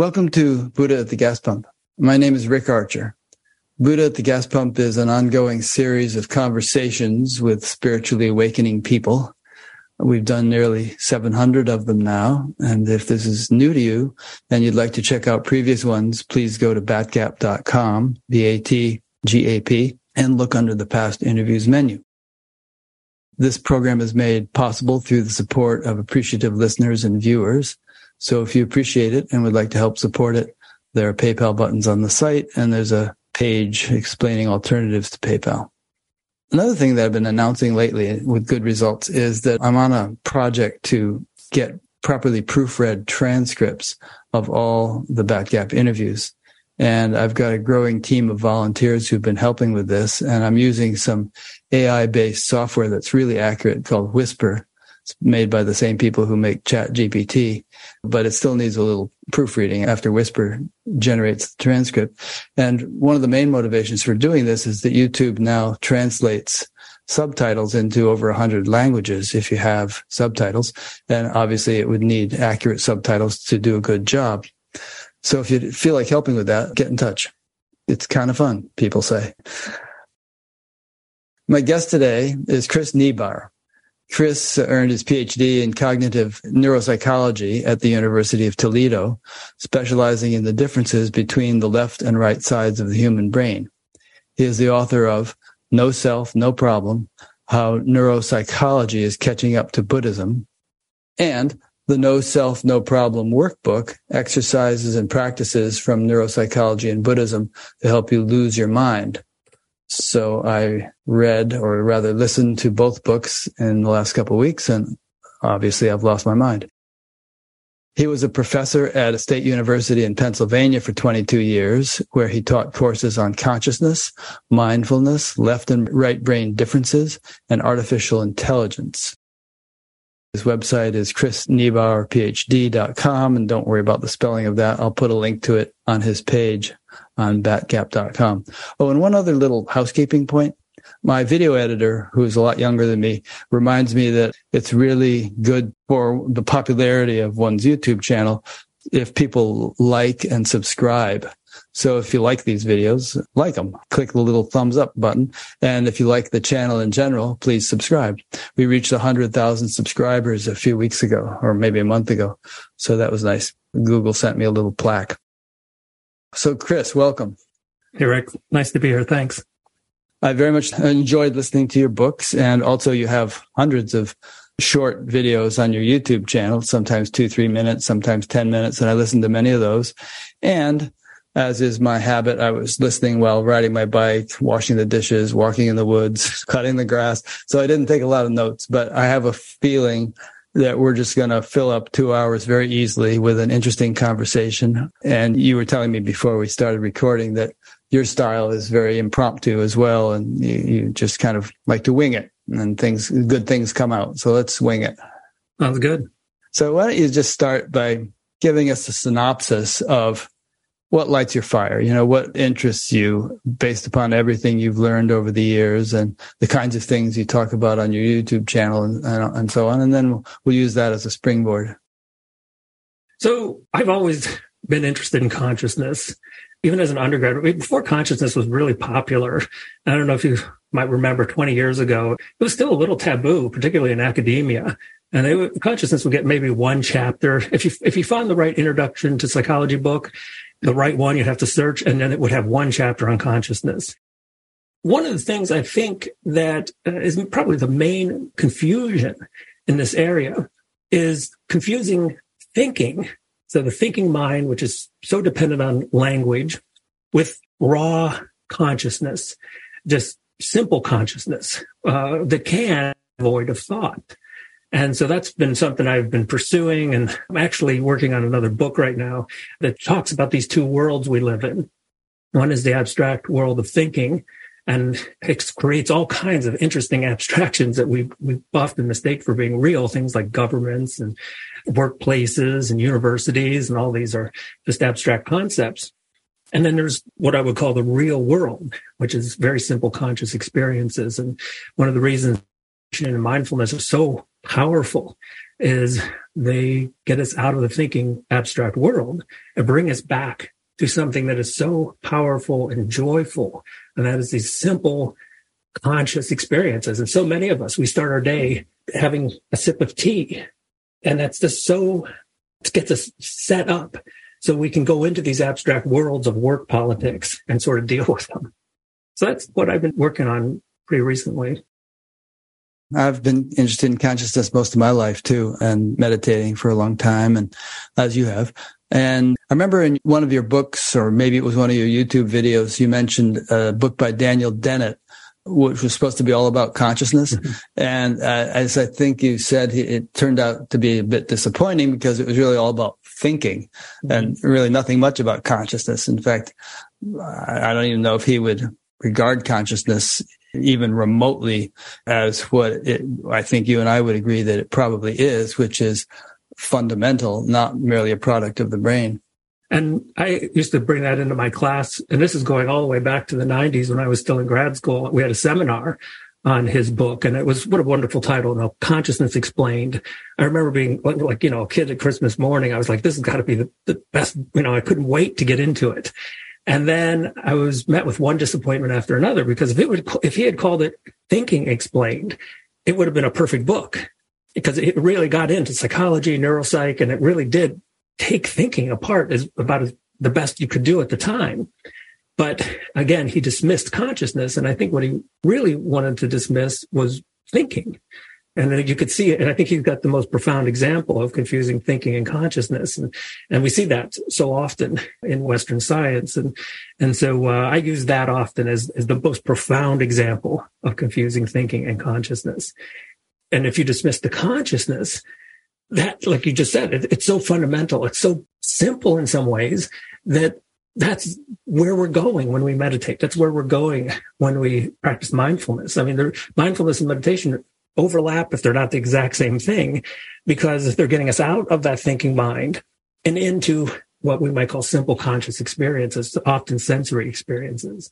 Welcome to Buddha at the Gas Pump. My name is Rick Archer. Buddha at the Gas Pump is an ongoing series of conversations with spiritually awakening people. We've done nearly 700 of them now. And if this is new to you and you'd like to check out previous ones, please go to batgap.com, B-A-T-G-A-P, and look under the past interviews menu. This program is made possible through the support of appreciative listeners and viewers. So if you appreciate it and would like to help support it, there are PayPal buttons on the site and there's a page explaining alternatives to PayPal. Another thing that I've been announcing lately with good results is that I'm on a project to get properly proofread transcripts of all the Batgap interviews. And I've got a growing team of volunteers who've been helping with this. And I'm using some AI based software that's really accurate called Whisper. It's made by the same people who make Chat GPT, but it still needs a little proofreading after Whisper generates the transcript. And one of the main motivations for doing this is that YouTube now translates subtitles into over 100 languages if you have subtitles. And obviously it would need accurate subtitles to do a good job. So if you feel like helping with that, get in touch. It's kind of fun, people say. My guest today is Chris Niebauer. Chris earned his PhD in cognitive neuropsychology at the University of Toledo, specializing in the differences between the left and right sides of the human brain. He is the author of No Self, No Problem, How Neuropsychology is Catching Up to Buddhism, and the No Self, No Problem workbook, exercises and practices from neuropsychology and Buddhism to help you lose your mind. So I read, or rather listened to both books in the last couple of weeks, and obviously I've lost my mind. He was a professor at a state university in Pennsylvania for 22 years, where he taught courses on consciousness, mindfulness, left and right brain differences, and artificial intelligence. His website is chrisniebauerphd.com, and don't worry about the spelling of that. I'll put a link to it on his page on batgap.com. Oh, and one other little housekeeping point. My video editor, who's a lot younger than me, reminds me that it's really good for the popularity of one's YouTube channel if people like and subscribe. So if you like these videos, like them, click the little thumbs up button. And if you like the channel in general, please subscribe. We reached 100,000 subscribers a few weeks ago, or maybe a month ago. So that was nice. Google sent me a little plaque. So Chris, welcome. Hey, Rick. Nice to be here. Thanks. I very much enjoyed listening to your books. And also you have hundreds of short videos on your YouTube channel, sometimes two, three minutes, sometimes 10 minutes. And I listened to many of those. And as is my habit, I was listening while riding my bike, washing the dishes, walking in the woods, cutting the grass. So I didn't take a lot of notes, but I have a feeling that we're just going to fill up two hours very easily with an interesting conversation. And you were telling me before we started recording that your style is very impromptu as well. And you, you just kind of like to wing it and things, good things come out. So let's wing it. Sounds good. So why don't you just start by giving us a synopsis of what lights your fire? You know, what interests you based upon everything you've learned over the years and the kinds of things you talk about on your YouTube channel and, and, and so on. And then we'll use that as a springboard. So I've always been interested in consciousness, even as an undergraduate. Before consciousness was really popular, I don't know if you might remember 20 years ago, it was still a little taboo, particularly in academia. And would, consciousness would get maybe one chapter. If you, if you found the right introduction to psychology book, the right one, you'd have to search, and then it would have one chapter on consciousness. One of the things I think that uh, is probably the main confusion in this area is confusing thinking. So the thinking mind, which is so dependent on language, with raw consciousness, just simple consciousness uh, that can void of thought. And so that's been something I've been pursuing. And I'm actually working on another book right now that talks about these two worlds we live in. One is the abstract world of thinking and it creates all kinds of interesting abstractions that we, we often mistake for being real. Things like governments and workplaces and universities and all these are just abstract concepts. And then there's what I would call the real world, which is very simple conscious experiences. And one of the reasons and mindfulness are so powerful is they get us out of the thinking abstract world and bring us back to something that is so powerful and joyful. And that is these simple conscious experiences. And so many of us, we start our day having a sip of tea. And that's just so, it gets us set up so we can go into these abstract worlds of work politics and sort of deal with them. So that's what I've been working on pretty recently. I've been interested in consciousness most of my life too, and meditating for a long time, and as you have. And I remember in one of your books, or maybe it was one of your YouTube videos, you mentioned a book by Daniel Dennett, which was supposed to be all about consciousness. Mm-hmm. And uh, as I think you said, it turned out to be a bit disappointing because it was really all about thinking mm-hmm. and really nothing much about consciousness. In fact, I don't even know if he would regard consciousness even remotely as what it, I think you and I would agree that it probably is, which is fundamental, not merely a product of the brain. And I used to bring that into my class. And this is going all the way back to the 90s when I was still in grad school. We had a seminar on his book and it was what a wonderful title you know, consciousness explained i remember being like you know a kid at christmas morning i was like this has got to be the, the best you know i couldn't wait to get into it and then I was met with one disappointment after another because if it would, if he had called it Thinking Explained, it would have been a perfect book because it really got into psychology, neuropsych, and it really did take thinking apart as about the best you could do at the time. But again, he dismissed consciousness. And I think what he really wanted to dismiss was thinking. And you could see it. And I think he's got the most profound example of confusing thinking and consciousness. And, and we see that so often in Western science. And, and so uh, I use that often as, as the most profound example of confusing thinking and consciousness. And if you dismiss the consciousness, that, like you just said, it, it's so fundamental. It's so simple in some ways that that's where we're going when we meditate. That's where we're going when we practice mindfulness. I mean, there, mindfulness and meditation overlap if they're not the exact same thing, because they're getting us out of that thinking mind and into what we might call simple conscious experiences, often sensory experiences.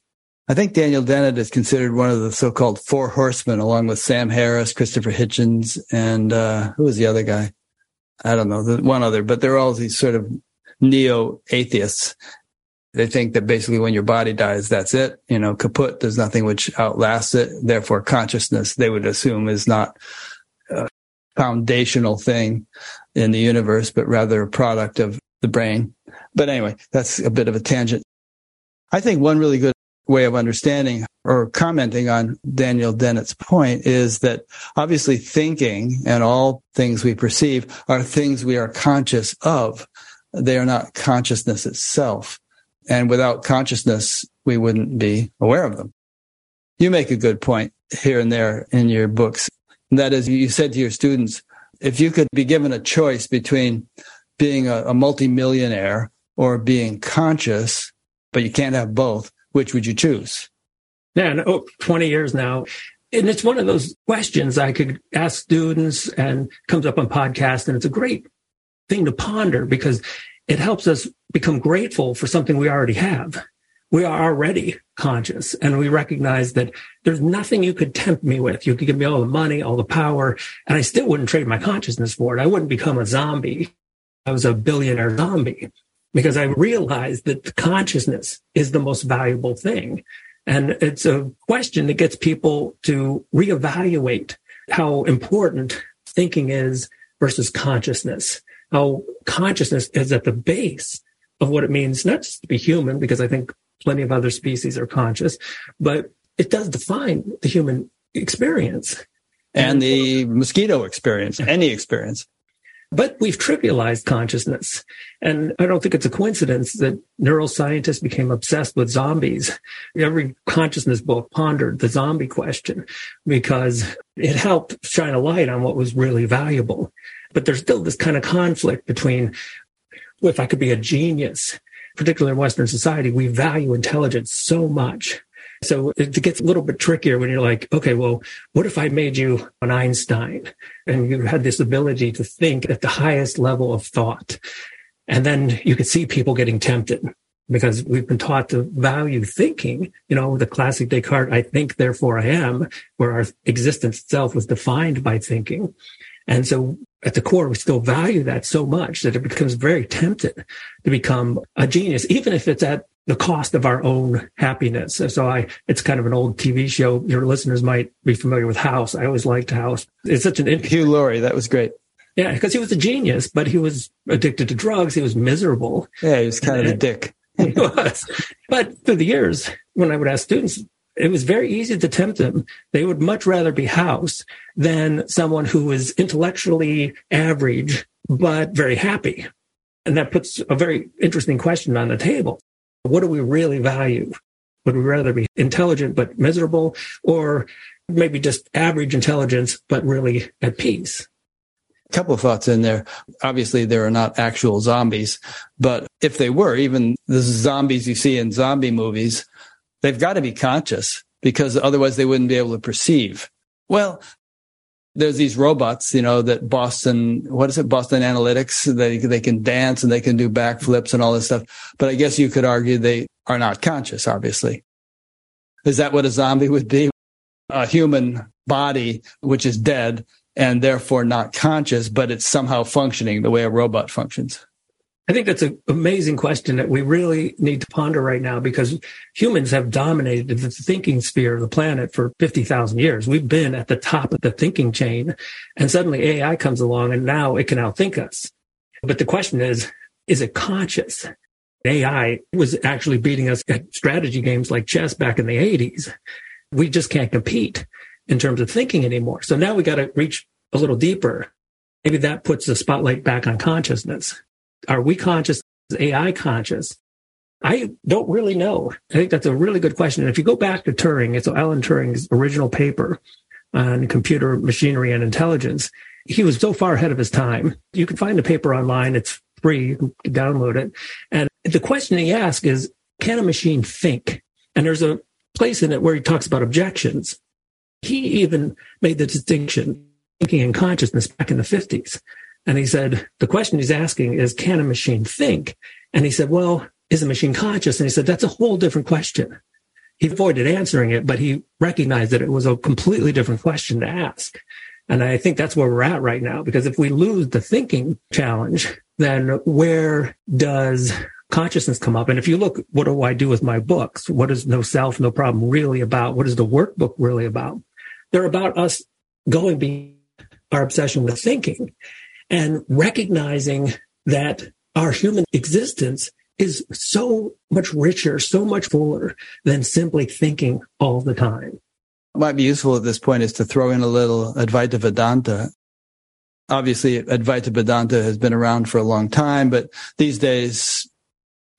I think Daniel Dennett is considered one of the so-called four horsemen, along with Sam Harris, Christopher Hitchens, and uh, who was the other guy? I don't know, the one other, but they're all these sort of neo atheists. They think that basically when your body dies, that's it. You know, kaput, there's nothing which outlasts it. Therefore, consciousness, they would assume, is not a foundational thing in the universe, but rather a product of the brain. But anyway, that's a bit of a tangent. I think one really good way of understanding or commenting on Daniel Dennett's point is that obviously thinking and all things we perceive are things we are conscious of. They are not consciousness itself. And without consciousness, we wouldn't be aware of them. You make a good point here and there in your books. That is, you said to your students, if you could be given a choice between being a, a multimillionaire or being conscious, but you can't have both, which would you choose? Yeah, no, oh, 20 years now. And it's one of those questions I could ask students and comes up on podcasts. And it's a great thing to ponder because it helps us become grateful for something we already have. We are already conscious and we recognize that there's nothing you could tempt me with. You could give me all the money, all the power, and I still wouldn't trade my consciousness for it. I wouldn't become a zombie. I was a billionaire zombie because I realized that consciousness is the most valuable thing. And it's a question that gets people to reevaluate how important thinking is versus consciousness how consciousness is at the base of what it means, not just to be human, because I think plenty of other species are conscious, but it does define the human experience. And the mosquito experience, any experience. But we've trivialized consciousness. And I don't think it's a coincidence that neuroscientists became obsessed with zombies. Every consciousness book pondered the zombie question because it helped shine a light on what was really valuable. But there's still this kind of conflict between if I could be a genius, particularly in Western society, we value intelligence so much. So it gets a little bit trickier when you're like, okay, well, what if I made you an Einstein and you had this ability to think at the highest level of thought? And then you could see people getting tempted because we've been taught to value thinking, you know, the classic Descartes, I think, therefore I am, where our existence itself was defined by thinking. And so at the core, we still value that so much that it becomes very tempted to become a genius, even if it's at the cost of our own happiness. So I, it's kind of an old TV show. Your listeners might be familiar with House. I always liked House. It's such an Hugh Laurie. That was great. Yeah, because he was a genius, but he was addicted to drugs. He was miserable. Yeah, he was kind and, of a dick. he was. But through the years, when I would ask students, it was very easy to tempt them. They would much rather be House than someone who was intellectually average, but very happy. And that puts a very interesting question on the table. What do we really value? Would we rather be intelligent but miserable or maybe just average intelligence but really at peace? A couple of thoughts in there. Obviously, there are not actual zombies, but if they were, even the zombies you see in zombie movies, they've got to be conscious because otherwise they wouldn't be able to perceive. Well, there's these robots, you know, that Boston, what is it? Boston Analytics, they, they can dance and they can do backflips and all this stuff. But I guess you could argue they are not conscious, obviously. Is that what a zombie would be? A human body, which is dead and therefore not conscious, but it's somehow functioning the way a robot functions. I think that's an amazing question that we really need to ponder right now because humans have dominated the thinking sphere of the planet for 50,000 years. We've been at the top of the thinking chain and suddenly AI comes along and now it can outthink us. But the question is, is it conscious? AI was actually beating us at strategy games like chess back in the 80s. We just can't compete in terms of thinking anymore. So now we got to reach a little deeper. Maybe that puts the spotlight back on consciousness are we conscious? Is AI conscious? I don't really know. I think that's a really good question. And if you go back to Turing, it's Alan Turing's original paper on computer machinery and intelligence. He was so far ahead of his time. You can find the paper online. It's free. You can download it. And the question he asks is, can a machine think? And there's a place in it where he talks about objections. He even made the distinction thinking and consciousness back in the 50s. And he said, the question he's asking is, can a machine think? And he said, well, is a machine conscious? And he said, that's a whole different question. He avoided answering it, but he recognized that it was a completely different question to ask. And I think that's where we're at right now, because if we lose the thinking challenge, then where does consciousness come up? And if you look, what do I do with my books? What is No Self, No Problem really about? What is the workbook really about? They're about us going beyond our obsession with thinking and recognizing that our human existence is so much richer, so much fuller than simply thinking all the time. What might be useful at this point is to throw in a little Advaita Vedanta. Obviously, Advaita Vedanta has been around for a long time, but these days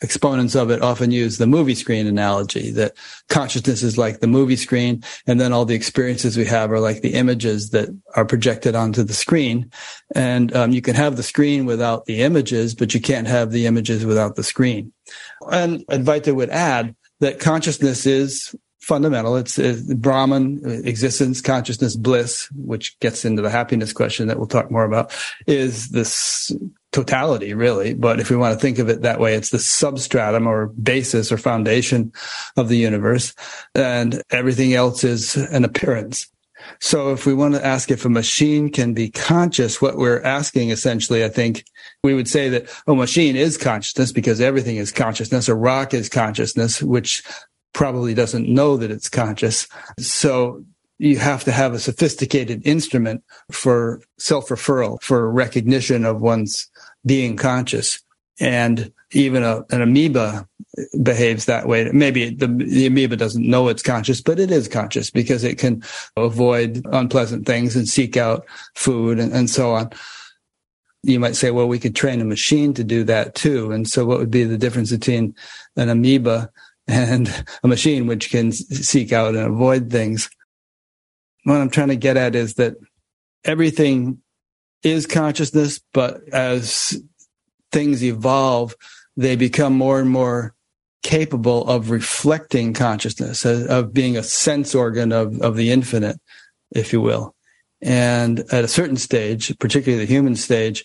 exponents of it often use the movie screen analogy that consciousness is like the movie screen and then all the experiences we have are like the images that are projected onto the screen and um, you can have the screen without the images but you can't have the images without the screen and advaita would add that consciousness is fundamental. It's, it's Brahman, existence, consciousness, bliss, which gets into the happiness question that we'll talk more about, is this totality, really. But if we want to think of it that way, it's the substratum or basis or foundation of the universe, and everything else is an appearance. So if we want to ask if a machine can be conscious, what we're asking essentially, I think we would say that a machine is consciousness because everything is consciousness. A rock is consciousness, which probably doesn't know that it's conscious. So you have to have a sophisticated instrument for self-referral, for recognition of one's being conscious. And even a, an amoeba behaves that way. Maybe the, the amoeba doesn't know it's conscious, but it is conscious because it can avoid unpleasant things and seek out food and, and so on. You might say, well, we could train a machine to do that too. And so what would be the difference between an amoeba and a machine which can seek out and avoid things? What I'm trying to get at is that everything is consciousness, but as things evolve, they become more and more capable of reflecting consciousness, uh, of being a sense organ of, of the infinite, if you will. And at a certain stage, particularly the human stage,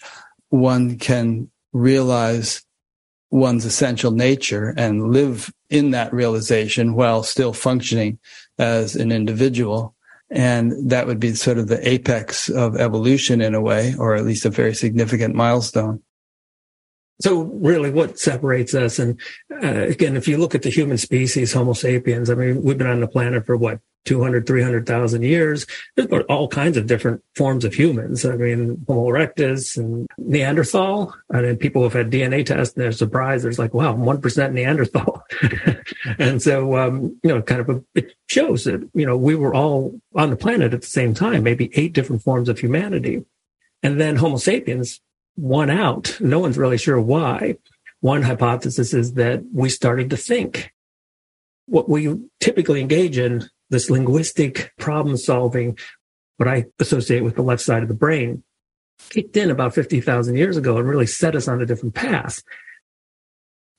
one can realize one's essential nature and live in that realization while still functioning as an individual. And that would be sort of the apex of evolution in a way, or at least a very significant milestone. So really what separates us, and uh, again, if you look at the human species, Homo sapiens, I mean, we've been on the planet for what, 200, 300,000 years. There's all kinds of different forms of humans. I mean, Homo erectus and Neanderthal. I mean, people have had DNA tests and they're surprised. There's like, wow, 1% Neanderthal. and so, um, you know, kind of a, it shows that, you know, we were all on the planet at the same time, maybe eight different forms of humanity. And then Homo sapiens won out. No one's really sure why. One hypothesis is that we started to think. What we typically engage in, this linguistic problem solving, what I associate with the left side of the brain, kicked in about 50,000 years ago and really set us on a different path.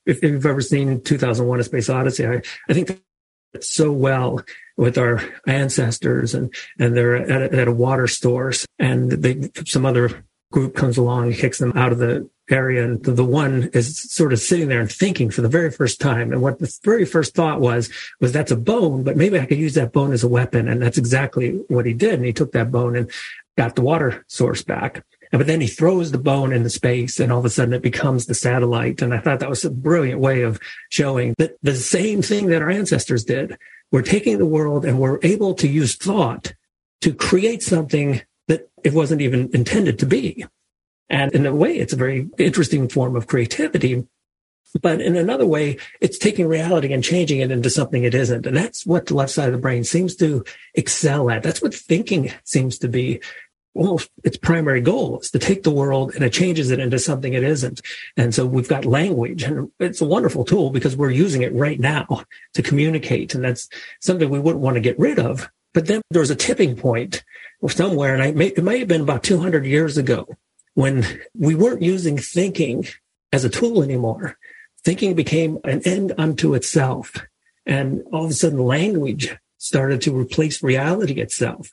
If you've ever seen 2001 A Space Odyssey, I, I think so well with our ancestors and, and they're at a, at a water source and they, some other group comes along and kicks them out of the area. And the, the one is sort of sitting there and thinking for the very first time. And what the very first thought was, was that's a bone, but maybe I could use that bone as a weapon. And that's exactly what he did. And he took that bone and got the water source back. But then he throws the bone into space and all of a sudden it becomes the satellite. And I thought that was a brilliant way of showing that the same thing that our ancestors did. We're taking the world and we're able to use thought to create something that it wasn't even intended to be. And in a way, it's a very interesting form of creativity. But in another way, it's taking reality and changing it into something it isn't. And that's what the left side of the brain seems to excel at. That's what thinking seems to be almost its primary goal is to take the world and it changes it into something it isn't. And so we've got language and it's a wonderful tool because we're using it right now to communicate. And that's something we wouldn't want to get rid of. But then there was a tipping point somewhere, and I may, it may have been about 200 years ago when we weren't using thinking as a tool anymore. Thinking became an end unto itself. And all of a sudden language started to replace reality itself.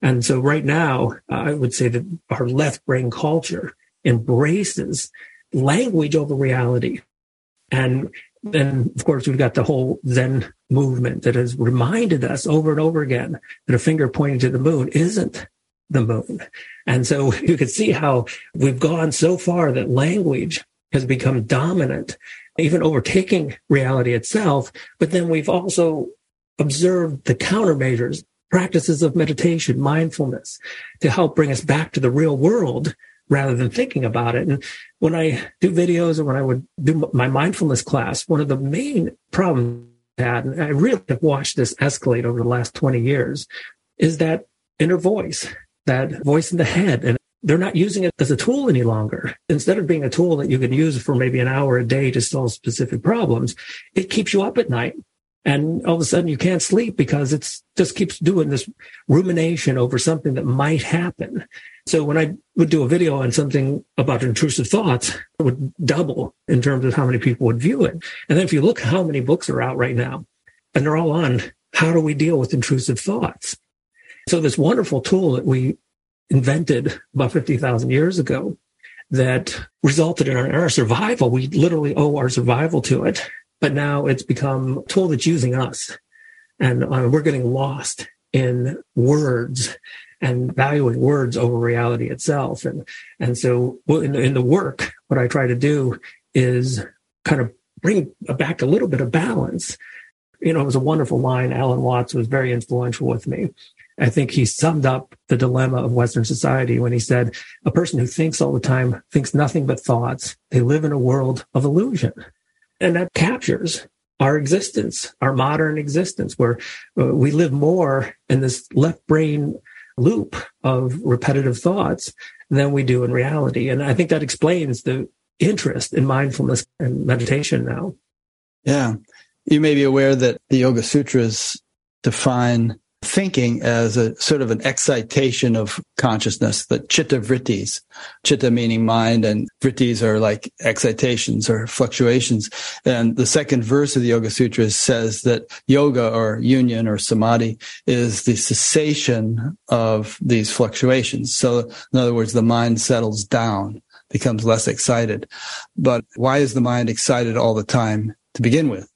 And so right now, I would say that our left brain culture embraces language over reality. And then, of course, we've got the whole Zen movement that has reminded us over and over again that a finger pointing to the moon isn't the moon. And so you can see how we've gone so far that language has become dominant, even overtaking reality itself. But then we've also observed the countermeasures, practices of meditation, mindfulness to help bring us back to the real world rather than thinking about it. And when I do videos or when I would do my mindfulness class, one of the main problems I had, and I really have watched this escalate over the last 20 years, is that inner voice, that voice in the head. And they're not using it as a tool any longer. Instead of being a tool that you can use for maybe an hour a day to solve specific problems, it keeps you up at night. And all of a sudden you can't sleep because it's just keeps doing this rumination over something that might happen. So when I would do a video on something about intrusive thoughts, it would double in terms of how many people would view it. And then if you look how many books are out right now, and they're all on how do we deal with intrusive thoughts? So this wonderful tool that we invented about 50,000 years ago that resulted in our, our survival. We literally owe our survival to it, but now it's become a tool that's using us and uh, we're getting lost in words and valuing words over reality itself. And, and so in the, in the work, what I try to do is kind of bring back a little bit of balance. You know, it was a wonderful line. Alan Watts was very influential with me. I think he summed up the dilemma of Western society when he said, a person who thinks all the time thinks nothing but thoughts. They live in a world of illusion. And that captures our existence, our modern existence, where uh, we live more in this left brain loop of repetitive thoughts than we do in reality. And I think that explains the interest in mindfulness and meditation now. Yeah. You may be aware that the Yoga Sutras define thinking as a sort of an excitation of consciousness, the chitta vrittis, chitta meaning mind and vrittis are like excitations or fluctuations. And the second verse of the Yoga Sutras says that yoga or union or samadhi is the cessation of these fluctuations. So in other words, the mind settles down, becomes less excited. But why is the mind excited all the time to begin with?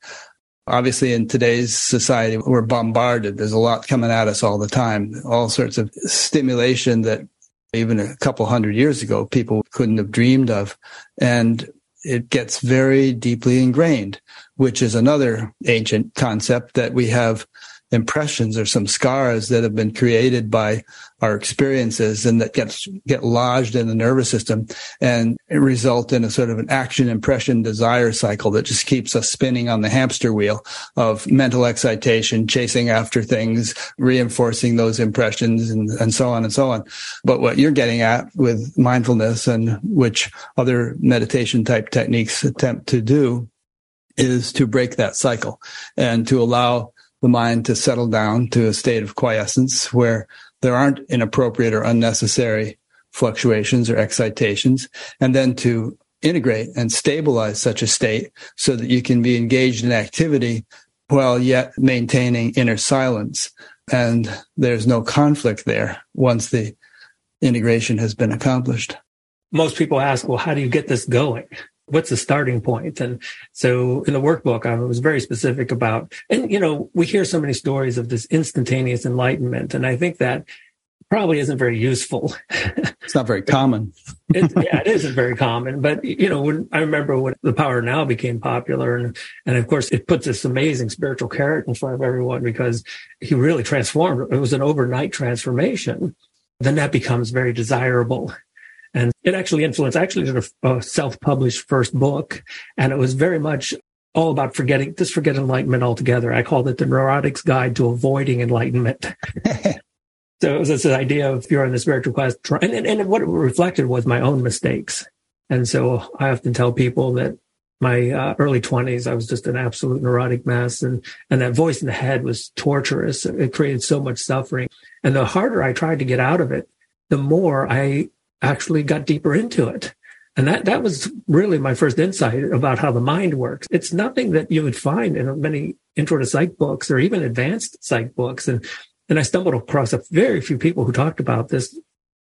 Obviously, in today's society, we're bombarded. There's a lot coming at us all the time, all sorts of stimulation that even a couple hundred years ago, people couldn't have dreamed of. And it gets very deeply ingrained, which is another ancient concept that we have impressions or samskaras that have been created by our experiences and that gets get lodged in the nervous system and result in a sort of an action impression desire cycle that just keeps us spinning on the hamster wheel of mental excitation chasing after things reinforcing those impressions and, and so on and so on. But what you're getting at with mindfulness and which other meditation type techniques attempt to do is to break that cycle and to allow the mind to settle down to a state of quiescence where there aren't inappropriate or unnecessary fluctuations or excitations, and then to integrate and stabilize such a state so that you can be engaged in activity while yet maintaining inner silence. And there's no conflict there once the integration has been accomplished. Most people ask, well, how do you get this going? What's the starting point? And so in the workbook, I was very specific about, and you know, we hear so many stories of this instantaneous enlightenment. And I think that probably isn't very useful. it's not very common. it, yeah, it isn't very common. But you know, when I remember when the power now became popular, and and of course it puts this amazing spiritual carrot in front of everyone because he really transformed. It was an overnight transformation. Then that becomes very desirable. And it actually influenced, I actually did a, a self-published first book and it was very much all about forgetting, just forget enlightenment altogether. I called it the neurotic's guide to avoiding enlightenment. so it was this idea of you're on the spiritual quest and, and, and what it reflected was my own mistakes. And so I often tell people that my uh, early 20s i was just an absolute neurotic mess and and that voice in the head was torturous it created so much suffering and the harder i tried to get out of it the more i actually got deeper into it. And that, that was really my first insight about how the mind works. It's nothing that you would find in many intro to psych books or even advanced psych books. And, and I stumbled across a very few people who talked about this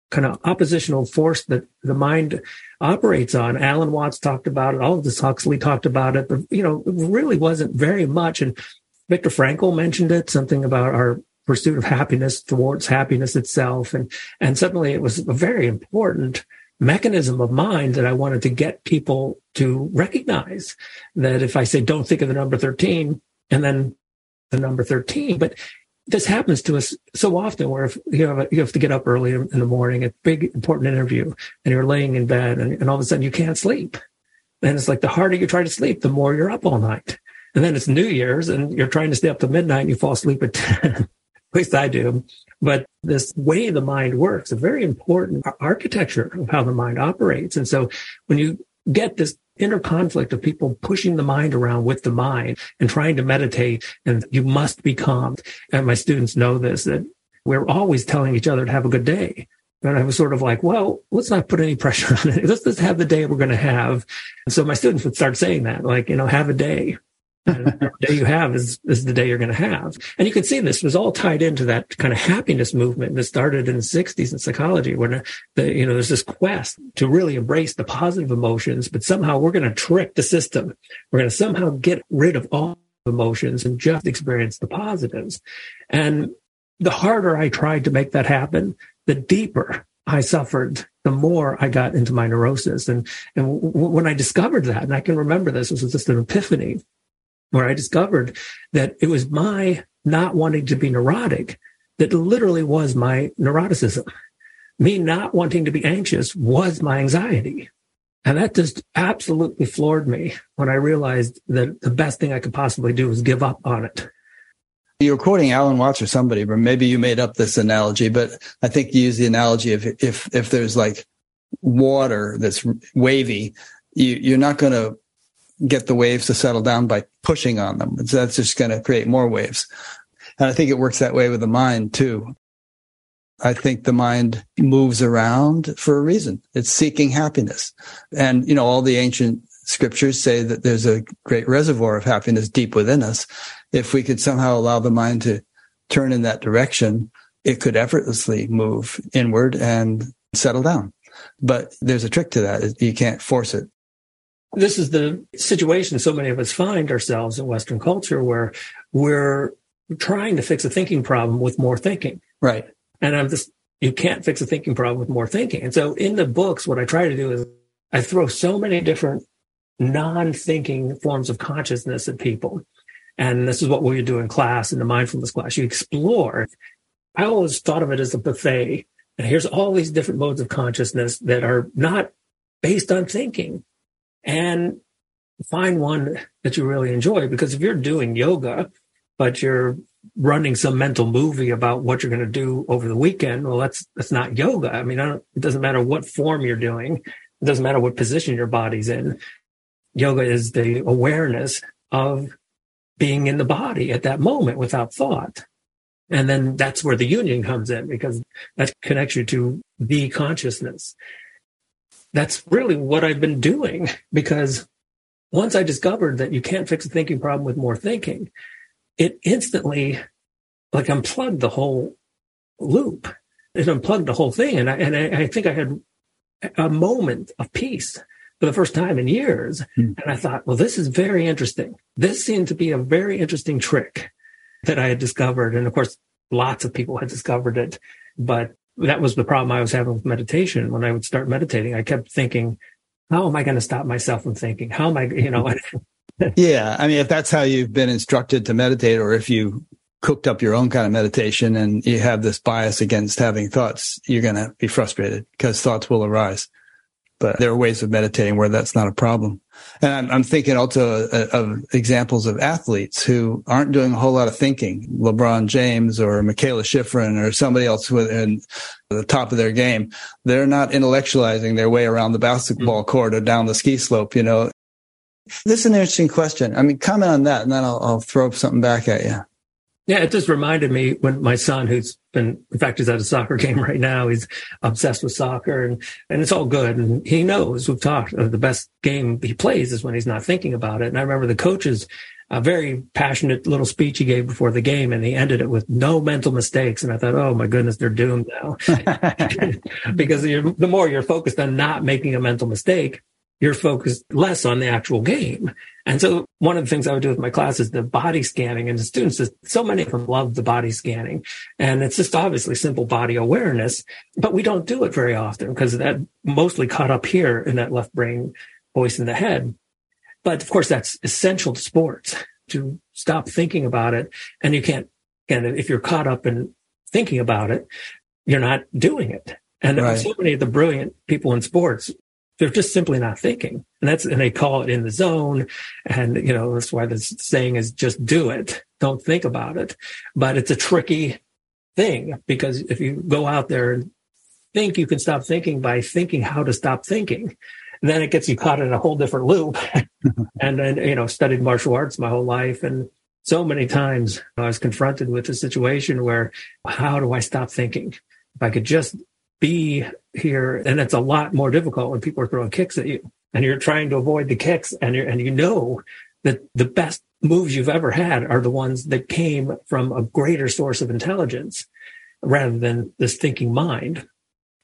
kind of oppositional force that the mind operates on. Alan Watts talked about it. Aldous Huxley talked about it, but you know, it really wasn't very much. And Viktor Frankl mentioned it, something about our pursuit of happiness towards happiness itself. And, and suddenly it was a very important mechanism of mind that I wanted to get people to recognize that if I say, don't think of the number 13 and then the number 13, but this happens to us so often where if you have, a, you have to get up early in the morning, a big important interview and you're laying in bed and, and all of a sudden you can't sleep. And it's like the harder you try to sleep, the more you're up all night. And then it's New Year's and you're trying to stay up to midnight and you fall asleep at 10 at least I do. But this way the mind works, a very important architecture of how the mind operates. And so when you get this inner conflict of people pushing the mind around with the mind and trying to meditate and you must be calm. And my students know this, that we're always telling each other to have a good day. And I was sort of like, well, let's not put any pressure on it. Let's just have the day we're going to have. And so my students would start saying that, like, you know, have a day day you have is, is the day you're going to have. And you can see this was all tied into that kind of happiness movement that started in the 60s in psychology, where uh, the, you know, there's this quest to really embrace the positive emotions, but somehow we're going to trick the system. We're going to somehow get rid of all emotions and just experience the positives. And the harder I tried to make that happen, the deeper I suffered, the more I got into my neurosis. And, and w- when I discovered that, and I can remember this, this was just an epiphany where I discovered that it was my not wanting to be neurotic that literally was my neuroticism. Me not wanting to be anxious was my anxiety. And that just absolutely floored me when I realized that the best thing I could possibly do was give up on it. You're quoting Alan Watts or somebody, or maybe you made up this analogy, but I think you use the analogy of if if there's like water that's wavy, you, you're not going to get the waves to settle down by pushing on them. So That's just going to create more waves. And I think it works that way with the mind too. I think the mind moves around for a reason. It's seeking happiness. And, you know, all the ancient scriptures say that there's a great reservoir of happiness deep within us. If we could somehow allow the mind to turn in that direction, it could effortlessly move inward and settle down. But there's a trick to that. You can't force it. This is the situation so many of us find ourselves in Western culture where we're trying to fix a thinking problem with more thinking. Right. And I'm just, you can't fix a thinking problem with more thinking. And so in the books, what I try to do is I throw so many different non-thinking forms of consciousness at people. And this is what we do in class, in the mindfulness class. You explore. I always thought of it as a buffet. And here's all these different modes of consciousness that are not based on thinking. And find one that you really enjoy. Because if you're doing yoga, but you're running some mental movie about what you're going to do over the weekend, well, that's that's not yoga. I mean, I it doesn't matter what form you're doing. It doesn't matter what position your body's in. Yoga is the awareness of being in the body at that moment without thought. And then that's where the union comes in because that connects you to the consciousness. That's really what I've been doing because once I discovered that you can't fix a thinking problem with more thinking, it instantly like unplugged the whole loop. It unplugged the whole thing. And I, and I, I think I had a moment of peace for the first time in years. Hmm. And I thought, well, this is very interesting. This seemed to be a very interesting trick that I had discovered. And of course, lots of people had discovered it, but that was the problem I was having with meditation. When I would start meditating, I kept thinking, how am I going to stop myself from thinking? How am I, you know? yeah. I mean, if that's how you've been instructed to meditate, or if you cooked up your own kind of meditation and you have this bias against having thoughts, you're going to be frustrated because thoughts will arise. But there are ways of meditating where that's not a problem. And I'm, I'm thinking also of, of, examples of athletes who aren't doing a whole lot of thinking. LeBron James or Mikaela Shiffrin or somebody else within the top of their game. They're not intellectualizing their way around the basketball mm-hmm. court or down the ski slope, you know. This is an interesting question. I mean, comment on that and then I'll, I'll throw something back at you. Yeah, it just reminded me when my son, who's been, in fact, he's at a soccer game right now. He's obsessed with soccer and, and it's all good. And he knows we've talked uh, the best game he plays is when he's not thinking about it. And I remember the coaches, a very passionate little speech he gave before the game and he ended it with no mental mistakes. And I thought, oh my goodness, they're doomed now because the more you're focused on not making a mental mistake, you're focused less on the actual game. And so one of the things I would do with my class is the body scanning and the students, just, so many of them love the body scanning and it's just obviously simple body awareness, but we don't do it very often because that mostly caught up here in that left brain voice in the head. But of course, that's essential to sports to stop thinking about it. And you can't, and if you're caught up in thinking about it, you're not doing it. And right. so many of the brilliant people in sports they're just simply not thinking. And that's, and they call it in the zone. And, you know, that's why the saying is just do it. Don't think about it. But it's a tricky thing because if you go out there and think, you can stop thinking by thinking how to stop thinking. And then it gets you caught in a whole different loop. and then, you know, studied martial arts my whole life. And so many times I was confronted with a situation where how do I stop thinking? If I could just be here. And it's a lot more difficult when people are throwing kicks at you and you're trying to avoid the kicks and you and you know that the best moves you've ever had are the ones that came from a greater source of intelligence rather than this thinking mind.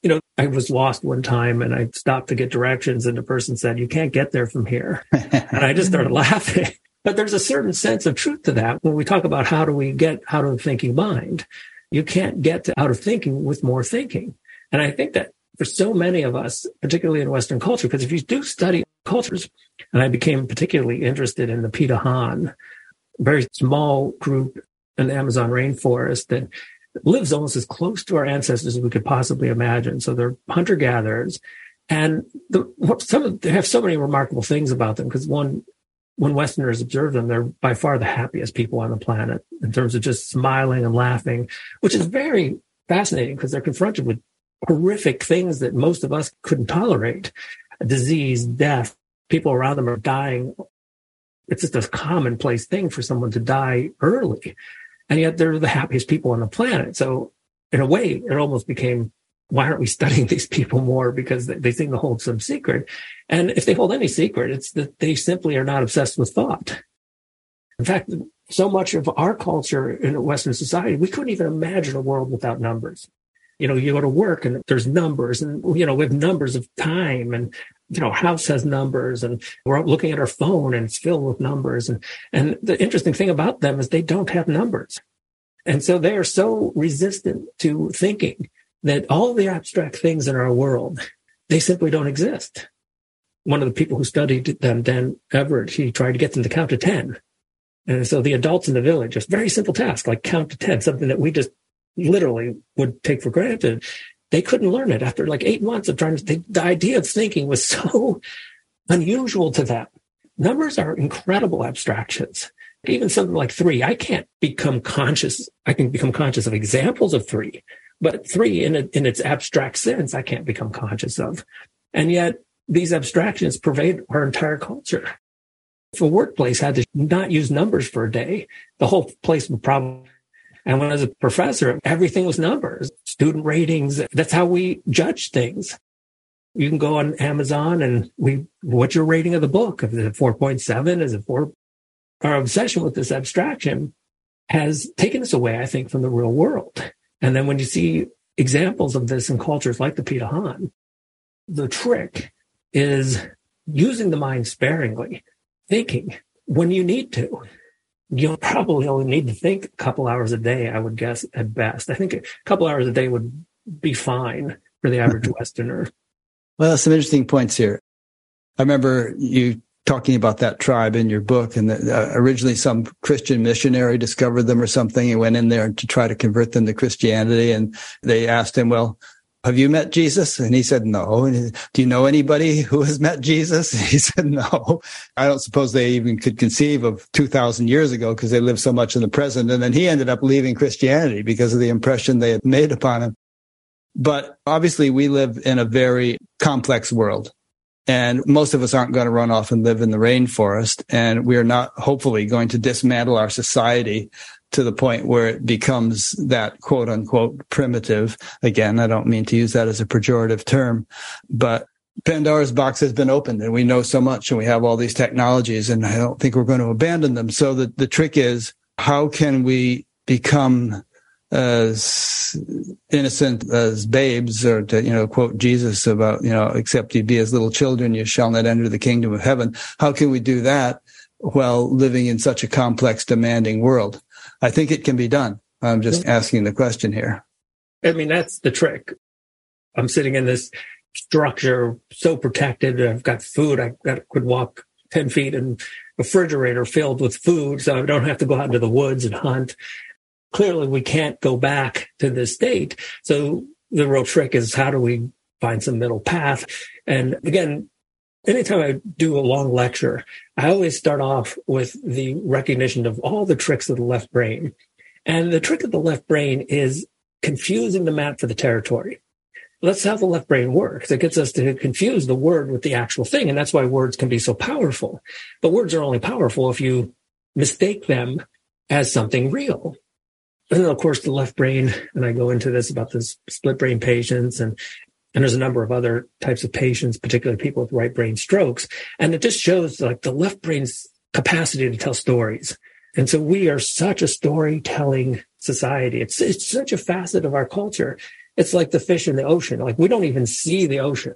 You know, I was lost one time and I stopped to get directions and the person said, you can't get there from here. and I just started laughing. But there's a certain sense of truth to that when we talk about how do we get out of the thinking mind. You can't get to out of thinking with more thinking. And I think that for so many of us, particularly in Western culture, because if you do study cultures, and I became particularly interested in the Pirahã, very small group in the Amazon rainforest that lives almost as close to our ancestors as we could possibly imagine. So they're hunter gatherers. And the, some they have so many remarkable things about them because one, when Westerners observe them, they're by far the happiest people on the planet in terms of just smiling and laughing, which is very fascinating because they're confronted with horrific things that most of us couldn't tolerate disease, death, people around them are dying. It's just a commonplace thing for someone to die early. And yet they're the happiest people on the planet. So in a way, it almost became, why aren't we studying these people more? Because they seem to hold some secret. And if they hold any secret, it's that they simply are not obsessed with thought. In fact, so much of our culture in Western society, we couldn't even imagine a world without numbers. You know, you go to work and there's numbers and, you know, we have numbers of time and, you know, house has numbers and we're looking at our phone and it's filled with numbers. And, and the interesting thing about them is they don't have numbers. And so they are so resistant to thinking that all the abstract things in our world, they simply don't exist. One of the people who studied them, Dan Everett, he tried to get them to count to 10. And so the adults in the village, just very simple task, like count to 10, something that we just literally would take for granted. They couldn't learn it after like eight months of trying to think. The idea of thinking was so unusual to them. Numbers are incredible abstractions. Even something like three, I can't become conscious. I can become conscious of examples of three, but three in, a, in its abstract sense, I can't become conscious of. And yet these abstractions pervade our entire culture. If a workplace had to not use numbers for a day, the whole place would probably and when I was a professor, everything was numbers, student ratings. That's how we judge things. You can go on Amazon and we, what's your rating of the book? Is it 4.7? Is it four? Our obsession with this abstraction has taken us away, I think, from the real world. And then when you see examples of this in cultures like the Pirahã, the trick is using the mind sparingly, thinking when you need to you'll probably only need to think a couple hours a day, I would guess at best. I think a couple hours a day would be fine for the average Westerner. Well, some interesting points here. I remember you talking about that tribe in your book, and that, uh, originally some Christian missionary discovered them or something and went in there to try to convert them to Christianity. And they asked him, "Well, have you met Jesus? And he said, no. And do you know anybody who has met Jesus? And he said, no. I don't suppose they even could conceive of 2000 years ago because they live so much in the present. And then he ended up leaving Christianity because of the impression they had made upon him. But obviously we live in a very complex world. And most of us aren't going to run off and live in the rainforest. And we are not hopefully going to dismantle our society to the point where it becomes that quote unquote primitive. Again, I don't mean to use that as a pejorative term, but Pandora's box has been opened and we know so much and we have all these technologies and I don't think we're going to abandon them. So the, the trick is how can we become as innocent as babes or to, you know, quote Jesus about, you know, except you be as little children, you shall not enter the kingdom of heaven. How can we do that while living in such a complex, demanding world? I think it can be done. I'm just asking the question here. I mean, that's the trick. I'm sitting in this structure so protected. I've got food. I got, could walk 10 feet in a refrigerator filled with food. So I don't have to go out into the woods and hunt. Clearly we can't go back to this state. So the real trick is how do we find some middle path? And again, anytime I do a long lecture, I always start off with the recognition of all the tricks of the left brain. And the trick of the left brain is confusing the map for the territory. That's how the left brain works. It gets us to confuse the word with the actual thing. And that's why words can be so powerful. But words are only powerful if you mistake them as something real. And then, of course, the left brain, and I go into this about this split brain patients and and there's a number of other types of patients, particularly people with right brain strokes. And it just shows like the left brain's capacity to tell stories. And so we are such a storytelling society. It's, it's such a facet of our culture. It's like the fish in the ocean. Like we don't even see the ocean.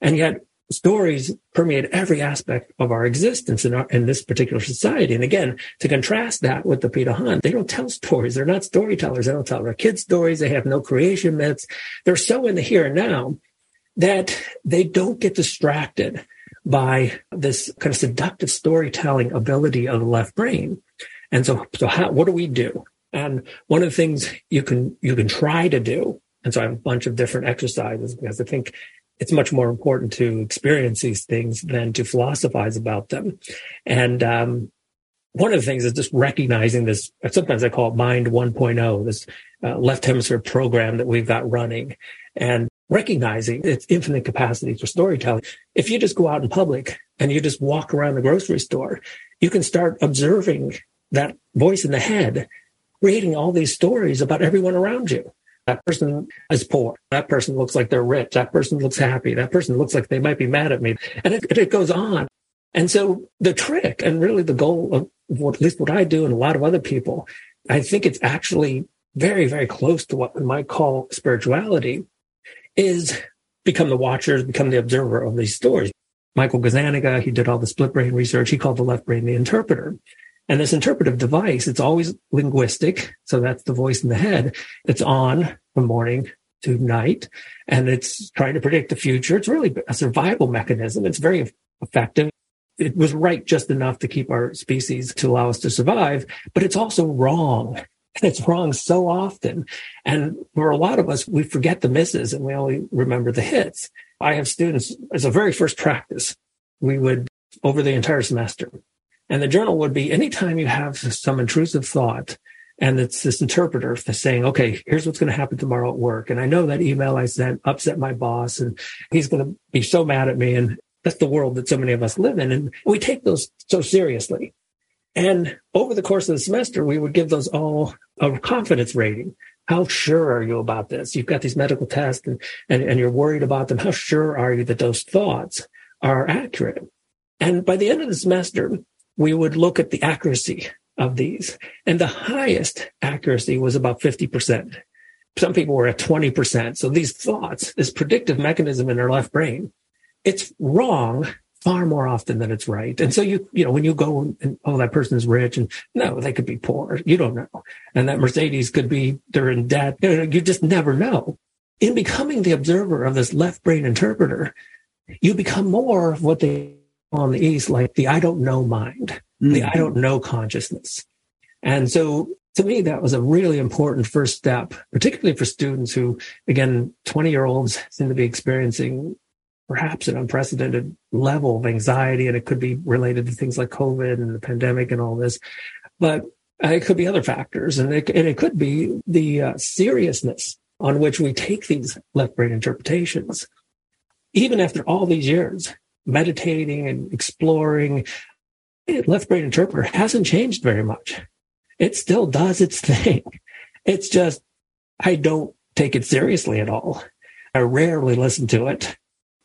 And yet stories permeate every aspect of our existence in, our, in this particular society. And again, to contrast that with the Pirahã, they don't tell stories. They're not storytellers. They don't tell their kids stories. They have no creation myths. They're so in the here and now that they don't get distracted by this kind of seductive storytelling ability of the left brain. And so, so how, what do we do? And one of the things you can, you can try to do. And so I have a bunch of different exercises because I think it's much more important to experience these things than to philosophize about them. And um, one of the things is just recognizing this. Sometimes I call it Mind 1.0, this uh, left hemisphere program that we've got running, and recognizing its infinite capacity for storytelling. If you just go out in public and you just walk around the grocery store, you can start observing that voice in the head, creating all these stories about everyone around you. That person is poor. That person looks like they're rich. That person looks happy. That person looks like they might be mad at me. And it, it goes on. And so the trick and really the goal of what, at least what I do and a lot of other people, I think it's actually very, very close to what we might call spirituality is become the watchers, become the observer of these stories. Michael Gazzaniga, he did all the split brain research. He called the left brain the interpreter. And this interpretive device, it's always linguistic. So that's the voice in the head. It's on from morning to night and it's trying to predict the future. It's really a survival mechanism. It's very effective. It was right just enough to keep our species to allow us to survive, but it's also wrong. And it's wrong so often. And for a lot of us, we forget the misses and we only remember the hits. I have students as a very first practice. We would over the entire semester. And the journal would be anytime you have some intrusive thought and it's this interpreter saying, okay, here's what's going to happen tomorrow at work. And I know that email I sent upset my boss and he's going to be so mad at me. And that's the world that so many of us live in. And we take those so seriously. And over the course of the semester, we would give those all a confidence rating. How sure are you about this? You've got these medical tests and, and, and you're worried about them. How sure are you that those thoughts are accurate? And by the end of the semester, we would look at the accuracy of these. And the highest accuracy was about 50%. Some people were at 20%. So these thoughts, this predictive mechanism in our left brain, it's wrong far more often than it's right. And so you, you know, when you go and, oh, that person is rich and no, they could be poor. You don't know. And that Mercedes could be, they're in debt. You, know, you just never know. In becoming the observer of this left brain interpreter, you become more of what they on the East, like the I don't know mind, mm. the I don't know consciousness. And so to me, that was a really important first step, particularly for students who, again, 20 year olds seem to be experiencing perhaps an unprecedented level of anxiety. And it could be related to things like COVID and the pandemic and all this, but it could be other factors. And it, and it could be the uh, seriousness on which we take these left brain interpretations. Even after all these years, meditating and exploring, left brain interpreter hasn't changed very much. It still does its thing. It's just, I don't take it seriously at all. I rarely listen to it.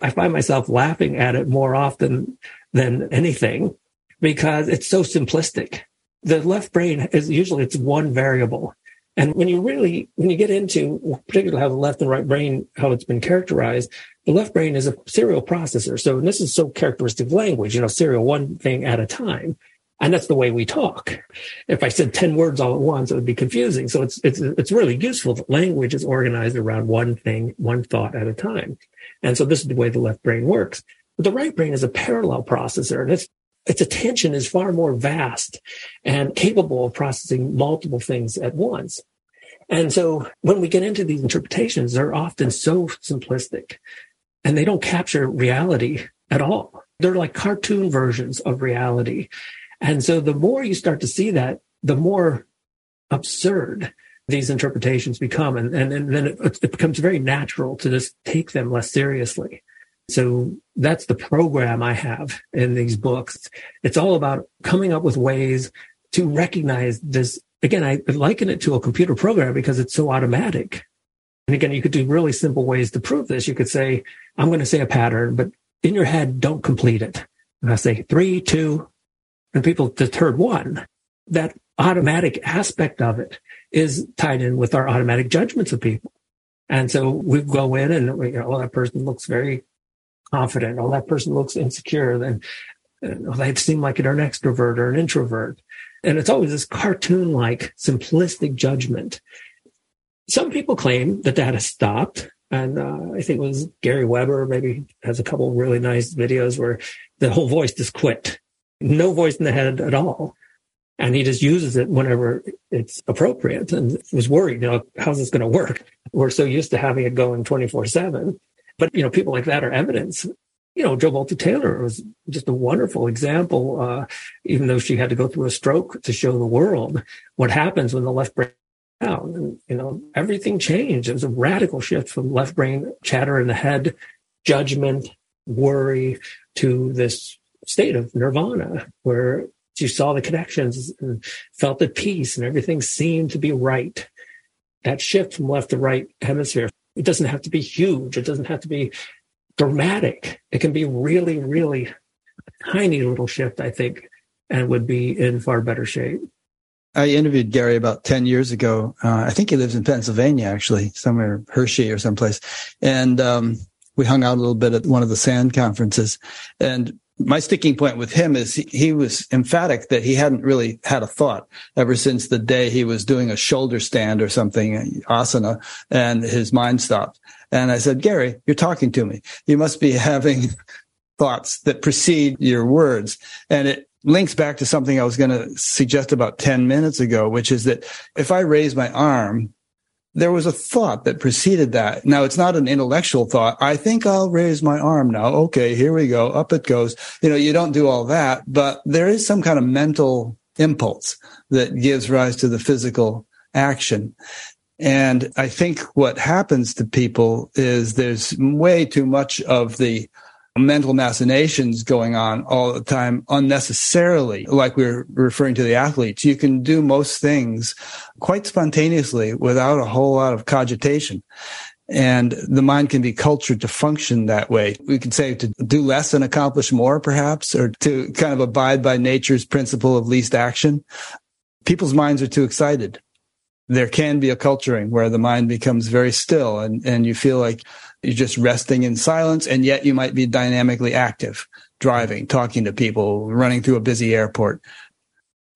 I find myself laughing at it more often than anything because it's so simplistic. The left brain is usually it's one variable. And when you really, when you get into particularly how the left and right brain, how it's been characterized, the left brain is a serial processor. So this is so characteristic of language, you know, serial one thing at a time. And that's the way we talk. If I said 10 words all at once, it would be confusing. So it's, it's, it's really useful that language is organized around one thing, one thought at a time. And so this is the way the left brain works. But the right brain is a parallel processor and its, its attention is far more vast and capable of processing multiple things at once. And so when we get into these interpretations, they're often so simplistic and they don't capture reality at all. They're like cartoon versions of reality. And so the more you start to see that, the more absurd these interpretations become. And, and, and then it, it becomes very natural to just take them less seriously. So that's the program I have in these books. It's all about coming up with ways to recognize this. Again, I liken it to a computer program because it's so automatic. And again, you could do really simple ways to prove this. You could say, I'm going to say a pattern, but in your head, don't complete it. And I say three, two, and people just heard one. That automatic aspect of it is tied in with our automatic judgments of people. And so we go in and you know, oh, that person looks very confident. Oh, that person looks insecure. Then oh, they seem like they're an extrovert or an introvert. And it's always this cartoon like simplistic judgment some people claim that that has stopped. And uh, I think it was Gary Weber maybe has a couple really nice videos where the whole voice just quit. No voice in the head at all. And he just uses it whenever it's appropriate and was worried, you know, how's this going to work? We're so used to having it going 24 seven. But, you know, people like that are evidence. You know, Jill Jill Bolte Taylor was just a wonderful example, uh, even though she had to go through a stroke to show the world what happens when the left brain down. And, you know, everything changed. It was a radical shift from left brain chatter in the head, judgment, worry to this state of nirvana where you saw the connections and felt at peace and everything seemed to be right. That shift from left to right hemisphere, it doesn't have to be huge. It doesn't have to be dramatic. It can be really, really tiny little shift, I think, and would be in far better shape. I interviewed Gary about 10 years ago. Uh, I think he lives in Pennsylvania, actually, somewhere Hershey or someplace. And um, we hung out a little bit at one of the SAND conferences. And my sticking point with him is he, he, was emphatic that he hadn't really had a thought ever since the day he was doing a shoulder stand or something, asana, and his mind stopped. And I said, Gary, you're talking to me. You must be having thoughts that precede your words. And it links back to something I was going to suggest about 10 minutes ago, which is that if I raise my arm, there was a thought that preceded that. Now it's not an intellectual thought. I think I'll raise my arm now. Okay, here we go. Up it goes. You know, you don't do all that, but there is some kind of mental impulse that gives rise to the physical action. And I think what happens to people is there's way too much of the mental machinations going on all the time unnecessarily, like we are referring to the athletes. You can do most things quite spontaneously without a whole lot of cogitation. And the mind can be cultured to function that way. We could say to do less and accomplish more, perhaps, or to kind of abide by nature's principle of least action. People's minds are too excited. There can be a culturing where the mind becomes very still and, and you feel like you're just resting in silence, and yet you might be dynamically active, driving, talking to people, running through a busy airport.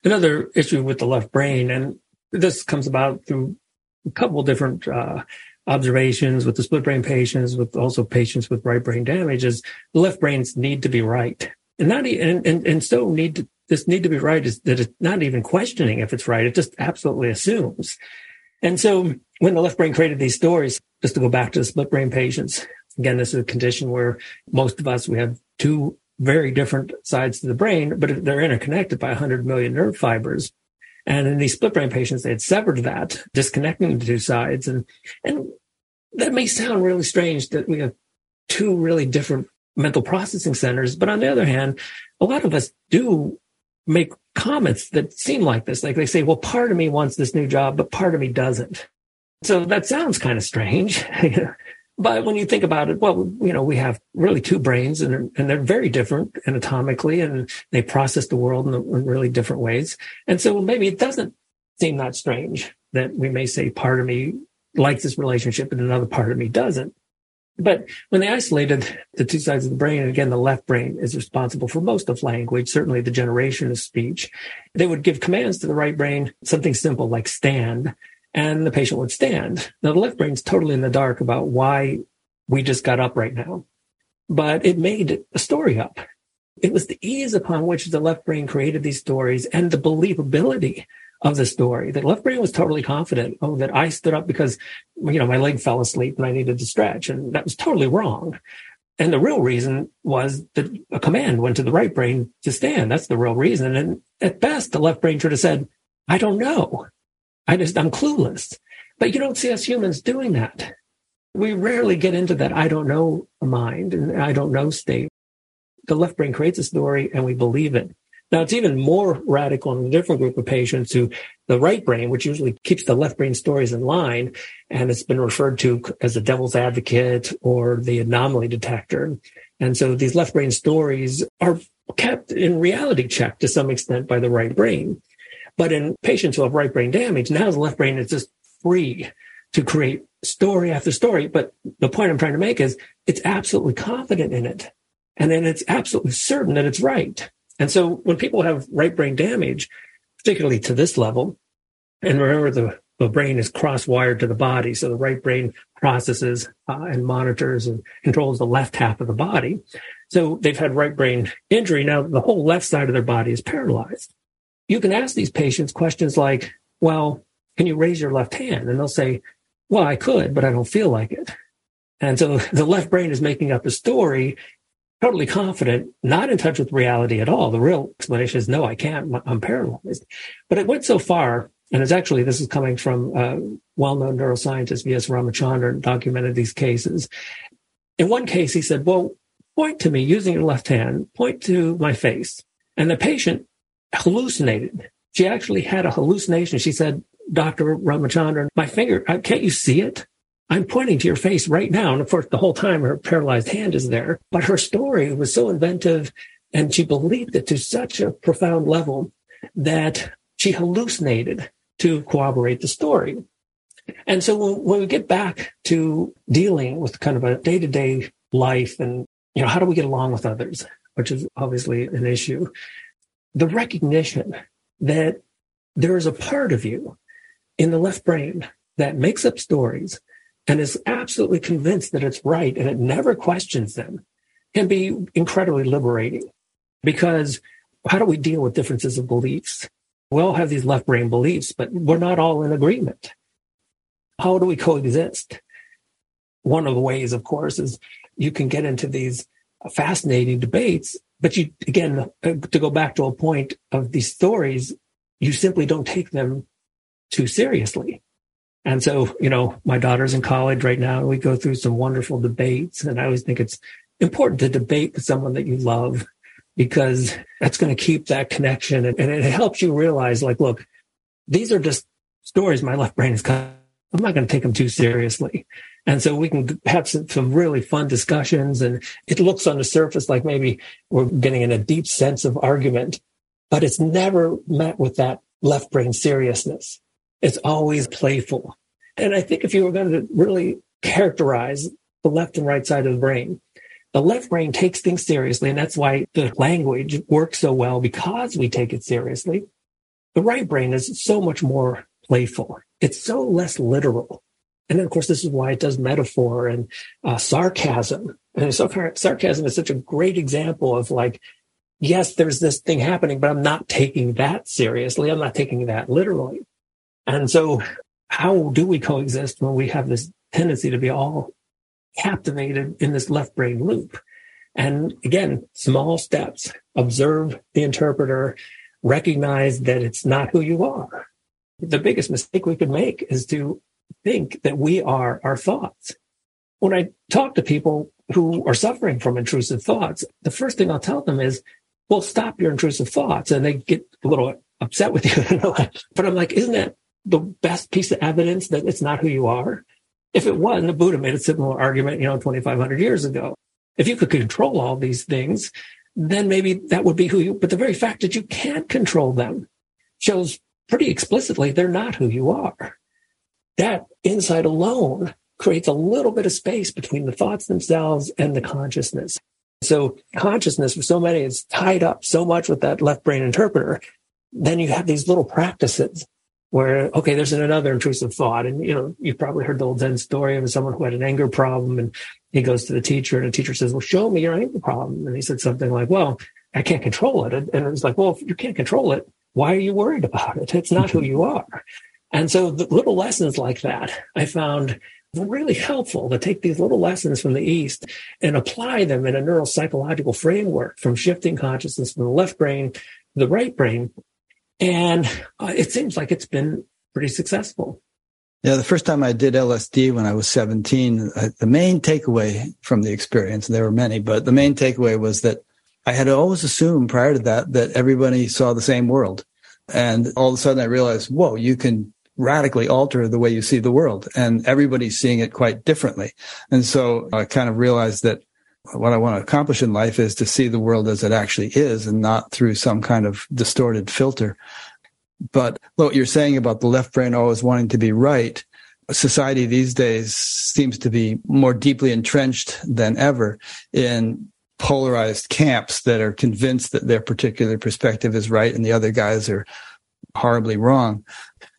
Another issue with the left brain, and this comes about through a couple different uh, observations with the split brain patients, with also patients with right brain damage, is the left brains need to be right, and not and and, and so need to, this need to be right is that it's not even questioning if it's right; it just absolutely assumes. And so when the left brain created these stories, just to go back to the split brain patients, again, this is a condition where most of us, we have two very different sides to the brain, but they're interconnected by 100 million nerve fibers. And in these split brain patients, they had severed that, disconnecting the two sides. And, and that may sound really strange that we have two really different mental processing centers. But on the other hand, a lot of us do make comments that seem like this. Like they say, well, part of me wants this new job, but part of me doesn't. So that sounds kind of strange. but when you think about it, well, you know, we have really two brains and, and they're very different anatomically and they process the world in, in really different ways. And so maybe it doesn't seem that strange that we may say part of me likes this relationship and another part of me doesn't. But when they isolated the two sides of the brain, and again, the left brain is responsible for most of language, certainly the generation of speech, they would give commands to the right brain, something simple like stand, and the patient would stand. Now, the left brain's totally in the dark about why we just got up right now, but it made a story up. It was the ease upon which the left brain created these stories and the believability of the story. The left brain was totally confident. Oh, that I stood up because, you know, my leg fell asleep and I needed to stretch. And that was totally wrong. And the real reason was that a command went to the right brain to stand. That's the real reason. And at best, the left brain should have said, I don't know. I just, I'm clueless. But you don't see us humans doing that. We rarely get into that I don't know mind and I don't know state. The left brain creates a story and we believe it. Now it's even more radical in a different group of patients who the right brain, which usually keeps the left brain stories in line, and it's been referred to as the devil's advocate or the anomaly detector. And so these left brain stories are kept in reality check to some extent by the right brain. But in patients who have right brain damage, now the left brain is just free to create story after story. But the point I'm trying to make is it's absolutely confident in it. And then it's absolutely certain that it's right. And so when people have right brain damage, particularly to this level, and remember the, the brain is cross wired to the body. So the right brain processes uh, and monitors and controls the left half of the body. So they've had right brain injury. Now the whole left side of their body is paralyzed. You can ask these patients questions like, well, can you raise your left hand? And they'll say, well, I could, but I don't feel like it. And so the left brain is making up a story totally confident, not in touch with reality at all. The real explanation is no, I can't. I'm paralyzed. But it went so far, and it's actually this is coming from uh, well-known neuroscientist V.S. Ramachandran documented these cases. In one case, he said, "Well, point to me using your left hand. Point to my face." And the patient hallucinated. She actually had a hallucination. She said, "Doctor Ramachandran, my finger. Uh, can't you see it?" I'm pointing to your face right now. And of course, the whole time her paralyzed hand is there. But her story was so inventive and she believed it to such a profound level that she hallucinated to corroborate the story. And so when, when we get back to dealing with kind of a day to day life and, you know, how do we get along with others, which is obviously an issue, the recognition that there is a part of you in the left brain that makes up stories and is absolutely convinced that it's right and it never questions them can be incredibly liberating because how do we deal with differences of beliefs? We all have these left brain beliefs, but we're not all in agreement. How do we coexist? One of the ways, of course, is you can get into these fascinating debates, but you, again, uh, to go back to a point of these stories, you simply don't take them too seriously. And so, you know, my daughter's in college right now, and we go through some wonderful debates. And I always think it's important to debate with someone that you love because that's going to keep that connection. And, and, it helps you realize, like, look, these are just stories my left brain is kind I'm not going to take them too seriously. And so we can have some, some, really fun discussions. And it looks on the surface like maybe we're getting in a deep sense of argument, but it's never met with that left brain seriousness. It's always playful. And I think if you were going to really characterize the left and right side of the brain, the left brain takes things seriously. And that's why the language works so well because we take it seriously. The right brain is so much more playful. It's so less literal. And then, of course, this is why it does metaphor and uh, sarcasm. And so sarcasm is such a great example of like, yes, there's this thing happening, but I'm not taking that seriously. I'm not taking that literally. And so how do we coexist when we have this tendency to be all captivated in this left brain loop? And again, small steps, observe the interpreter, recognize that it's not who you are the biggest mistake we could make is to think that we are our thoughts. When I talk to people who are suffering from intrusive thoughts, the first thing I'll tell them is, well, stop your intrusive thoughts. And they get a little upset with you. but I'm like, isn't that the best piece of evidence that it's not who you are? If it wasn't, the Buddha made a similar argument, you know, 2,500 years ago. If you could control all these things, then maybe that would be who you, but the very fact that you can't control them shows pretty explicitly they're not who you are. That insight alone creates a little bit of space between the thoughts themselves and the consciousness. So consciousness for so many is tied up so much with that left brain interpreter. Then you have these little practices where, okay, there's another intrusive thought. And, you know, you've probably heard the old Zen story of someone who had an anger problem and he goes to the teacher and the teacher says, well, show me your anger problem. And he said something like, well, I can't control it. And it was like, well, if you can't control it, why are you worried about it? It's not who you are. And so the little lessons like that I found really helpful to take these little lessons from the East and apply them in a neuropsychological framework from shifting consciousness from the left brain to the right brain. And uh, it seems like it's been pretty successful. Yeah, the first time I did LSD when I was 17, uh, the main takeaway from the experience, and there were many, but the main takeaway was that I had always assumed prior to that that everybody saw the same world. And all of a sudden I realized, whoa, you can radically alter the way you see the world and everybody's seeing it quite differently. And so I kind of realized that what I want to accomplish in life is to see the world as it actually is and not through some kind of distorted filter. But what you're saying about the left brain always wanting to be right, society these days seems to be more deeply entrenched than ever in polarized camps that are convinced that their particular perspective is right and the other guys are horribly wrong.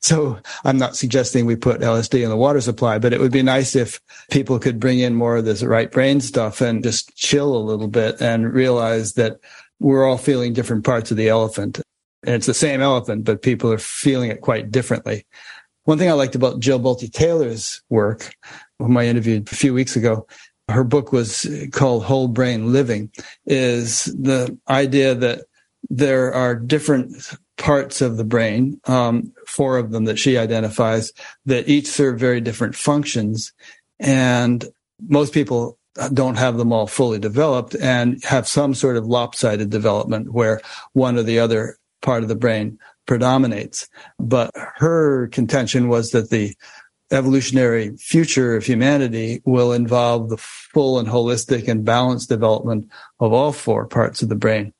So I'm not suggesting we put LSD in the water supply, but it would be nice if people could bring in more of this right brain stuff and just chill a little bit and realize that we're all feeling different parts of the elephant. And it's the same elephant, but people are feeling it quite differently. One thing I liked about Jill Bolte Taylor's work, whom I interviewed a few weeks ago, her book was called Whole Brain Living, is the idea that there are different parts of the brain, um, four of them that she identifies, that each serve very different functions. And most people don't have them all fully developed and have some sort of lopsided development where one or the other part of the brain predominates. But her contention was that the evolutionary future of humanity will involve the full and holistic and balanced development of all four parts of the brain.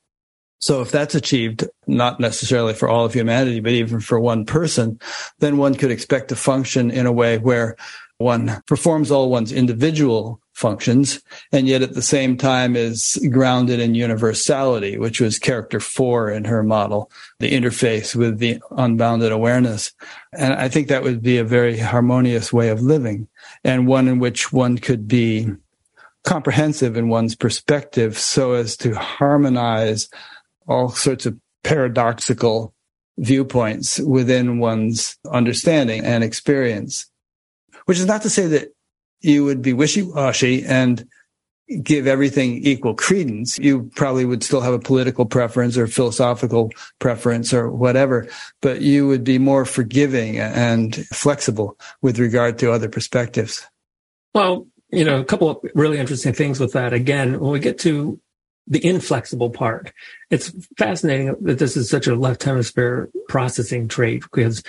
So if that's achieved, not necessarily for all of humanity, but even for one person, then one could expect to function in a way where one performs all one's individual functions and yet at the same time is grounded in universality, which was character four in her model, the interface with the unbounded awareness. And I think that would be a very harmonious way of living and one in which one could be comprehensive in one's perspective so as to harmonize all sorts of paradoxical viewpoints within one's understanding and experience. Which is not to say that you would be wishy-washy and give everything equal credence. You probably would still have a political preference or philosophical preference or whatever, but you would be more forgiving and flexible with regard to other perspectives. Well, you know, a couple of really interesting things with that. Again, when we get to the inflexible part, it's fascinating that this is such a left hemisphere processing trait because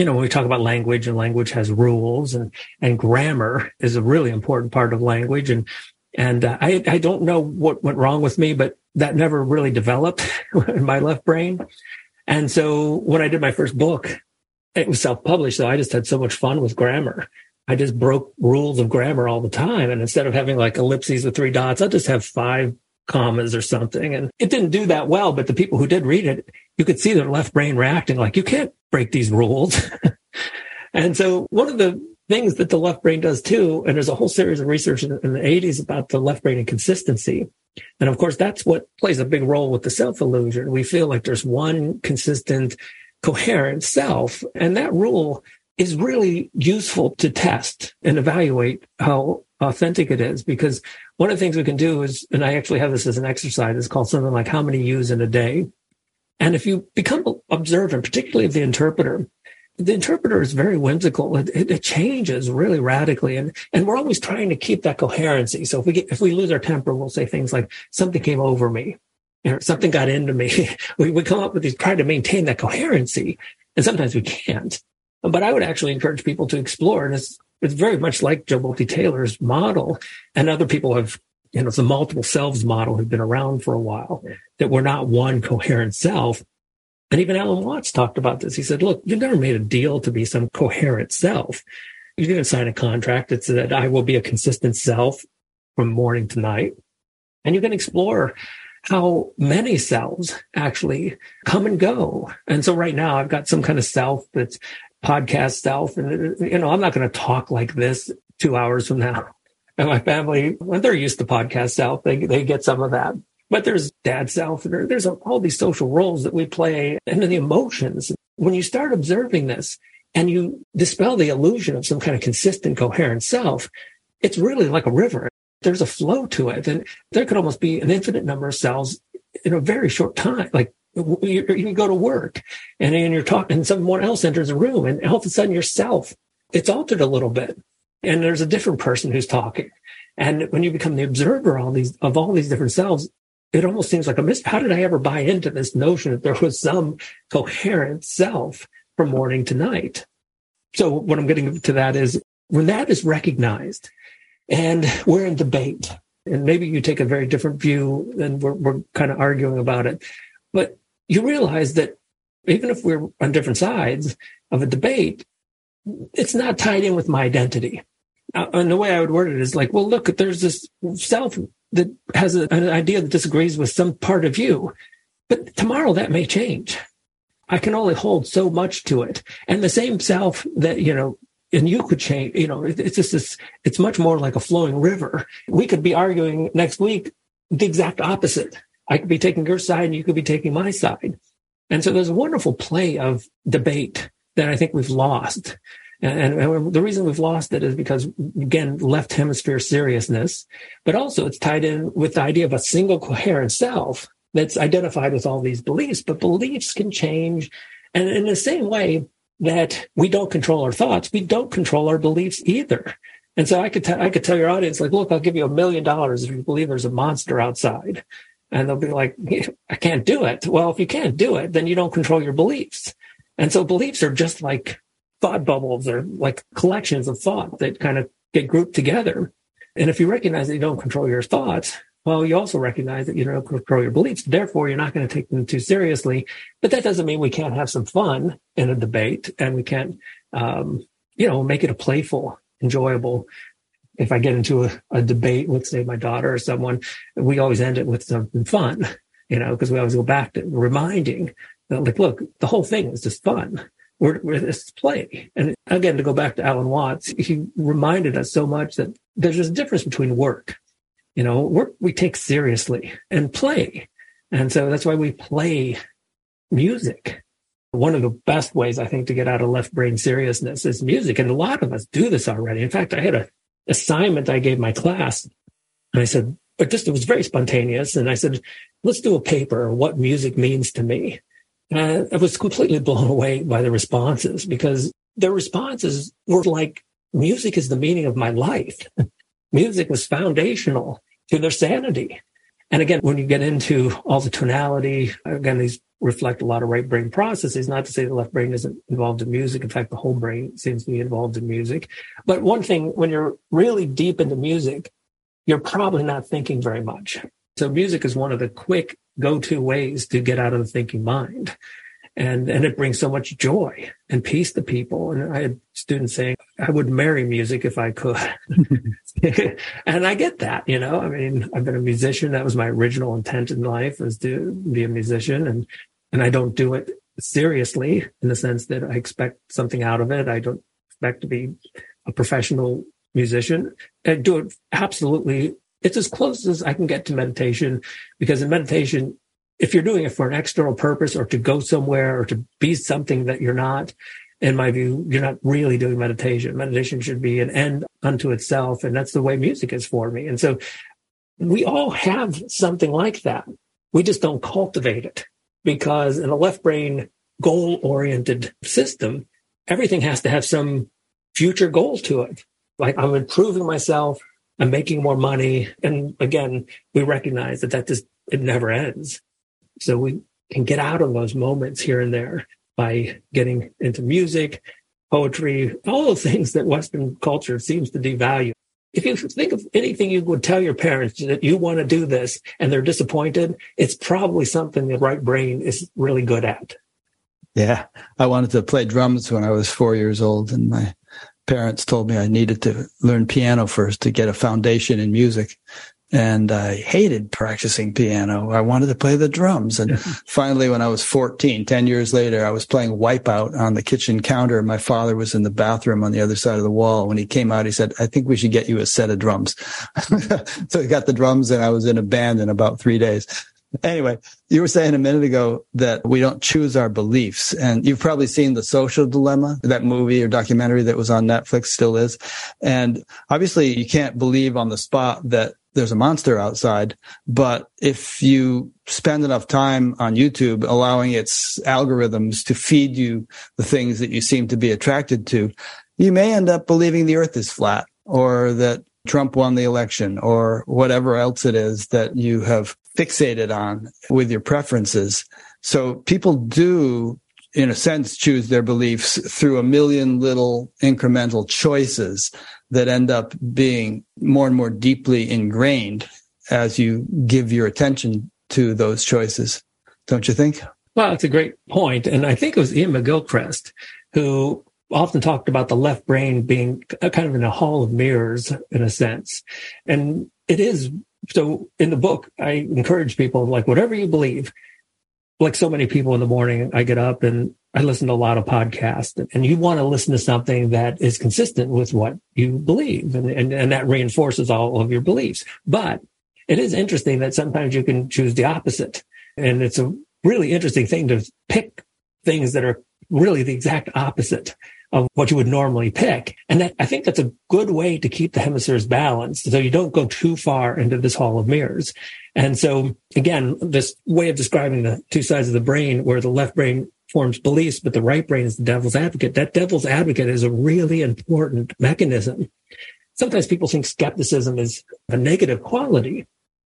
you know, when we talk about language and language has rules and, and grammar is a really important part of language. And, and uh, I, I don't know what went wrong with me, but that never really developed in my left brain. And so when I did my first book, it was self-published. So I just had so much fun with grammar. I just broke rules of grammar all the time. And instead of having like ellipses with three dots, I'll just have five commas or something. And it didn't do that well, but the people who did read it, you could see their left brain reacting like, you can't break these rules. and so one of the things that the left brain does too, and there's a whole series of research in, the 80s about the left brain and consistency. And of course, that's what plays a big role with the self illusion. We feel like there's one consistent, coherent self. And that rule is really useful to test and evaluate how authentic it is because one of the things we can do is, and I actually have this as an exercise, is called something like how many ewes in a day. And if you become observant, particularly of the interpreter, the interpreter is very whimsical. It, it, it, changes really radically, and and we're always trying to keep that coherency. So if we get, if we lose our temper, we'll say things like something came over me, or something got into me. we we come up with these trying to maintain that coherency, and sometimes we can't. But I would actually encourage people to explore, and it's it's very much like Jill Bolte Taylor's model, and other people have you know the multiple selves model have been around for a while. That we're not one coherent self, and even Alan Watts talked about this. He said, look, you've never made a deal to be some coherent self. You didn't sign a contract that said, I will be a consistent self from morning to night. And you can explore how many selves actually come and go. And so right now I've got some kind of self that's podcast self. And, you know, I'm not going to talk like this two hours from now. And my family, when they're used to podcast self, they, they get some of that. But there's dad self, and there's all these social roles that we play and the emotions. When you start observing this and you dispel the illusion of some kind of consistent, coherent self, it's really like a river. There's a flow to it. And there could almost be an infinite number of cells in a very short time. Like you, you go to work and, and you're talking and someone else enters a room and all of a sudden yourself, it's altered a little bit. And there's a different person who's talking. And when you become the observer all these, of all these different selves, it almost seems like a mystery. How did I ever buy into this notion that there was some coherent self from morning to night? So what I'm getting to that is when that is recognized and we're in debate, and maybe you take a very different view and we're, we're kind of arguing about it, but you realize that even if we're on different sides of a debate, it's not tied in with my identity. Uh, and the way I would word it is like, well, look, there's this self that has a, an idea that disagrees with some part of you. But tomorrow that may change. I can only hold so much to it. And the same self that, you know, and you could change, you know, it's just this, it's much more like a flowing river. We could be arguing next week the exact opposite. I could be taking your side and you could be taking my side. And so there's a wonderful play of debate that I think we've lost. And, and, the reason we've lost it is because, again, left hemisphere seriousness, but also it's tied in with the idea of a single coherent self that's identified with all these beliefs. But beliefs can change. And in the same way that we don't control our thoughts, we don't control our beliefs either. And so I could, t- I could tell your audience, like, look, I'll give you a million dollars if you believe there's a monster outside. And they'll be like, I can't do it. Well, if you can't do it, then you don't control your beliefs. And so beliefs are just like thought bubbles or like collections of thought that kind of get grouped together. And if you recognize that you don't control your thoughts, well, you also recognize that you don't control your beliefs. Therefore, you're not going to take them too seriously. But that doesn't mean we can't have some fun in a debate and we can't, um, you know, make it a playful, enjoyable. If I get into a, a debate with, say, my daughter or someone, we always end it with something fun, you know, because we always go back to reminding that, like, look, the whole thing is just fun. We're, we're this play. And again, to go back to Alan Watts, he reminded us so much that there's a difference between work you know, work we take seriously and play. And so that's why we play music. One of the best ways I think to get out of left brain seriousness is music. And a lot of us do this already. In fact, I had a assignment I gave my class and I said, but just it was very spontaneous. And I said, let's do a paper what music means to me. And I was completely blown away by the responses because their responses were like, music is the meaning of my life. music was foundational to their sanity. And again, when you get into all the tonality, again, these reflect a lot of right brain processes. Not to say the left brain isn't involved in music. In fact, the whole brain seems to be involved in music. But one thing, when you're really deep into music, you're probably not thinking very much. So music is one of the quick go-to ways to get out of the thinking mind and and it brings so much joy and peace to people. And I had students saying, "I would marry music if I could," and I get that. You know, I mean, I've been a musician. That was my original intent in life was to be a musician, and and I don't do it seriously in the sense that I expect something out of it. I don't expect to be a professional musician. I do it absolutely. It's as close as I can get to meditation because in meditation, if you're doing it for an external purpose or to go somewhere or to be something that you're not, in my view, you're not really doing meditation. Meditation should be an end unto itself. And that's the way music is for me. And so we all have something like that. We just don't cultivate it because in a left brain goal oriented system, everything has to have some future goal to it. Like I'm improving myself. I'm making more money. And again, we recognize that that just, it never ends. So we can get out of those moments here and there by getting into music, poetry, all the things that Western culture seems to devalue. If you think of anything you would tell your parents that you want to do this and they're disappointed, it's probably something the right brain is really good at. Yeah. I wanted to play drums when I was four years old, and my parents told me I needed to learn piano first to get a foundation in music and I hated practicing piano. I wanted to play the drums. And finally, when I was 14, 10 years later, I was playing Wipeout on the kitchen counter. My father was in the bathroom on the other side of the wall. When he came out, he said, I think we should get you a set of drums. so he got the drums and I was in a band in about three days. Anyway, you were saying a minute ago that we don't choose our beliefs. And you've probably seen The Social Dilemma, that movie or documentary that was on Netflix, still is. And obviously you can't believe on the spot that there's a monster outside. But if you spend enough time on YouTube allowing its algorithms to feed you the things that you seem to be attracted to, you may end up believing the earth is flat or that Trump won the election or whatever else it is that you have fixated on with your preferences. So people do in a sense, choose their beliefs through a million little incremental choices that end up being more and more deeply ingrained as you give your attention to those choices. Don't you think? Well, it's a great point. And I think it was Iain McGilchrist who often talked about the left brain being kind of in a hall of mirrors in a sense. And it is. So in the book, I encourage people like whatever you believe, like so many people in the morning, I get up and I listen to a lot of podcasts and you want to listen to something that is consistent with what you believe and, and, and that reinforces all of your beliefs. But it is interesting that sometimes you can choose the opposite. And it's a really interesting thing to pick things that are really the exact opposite of what you would normally pick. And that, I think that's a good way to keep the hemispheres balanced. So you don't go too far into this hall of mirrors. And so again, this way of describing the two sides of the brain where the left brain forms beliefs, but the right brain is the devil's advocate. That devil's advocate is a really important mechanism. Sometimes people think skepticism is a negative quality.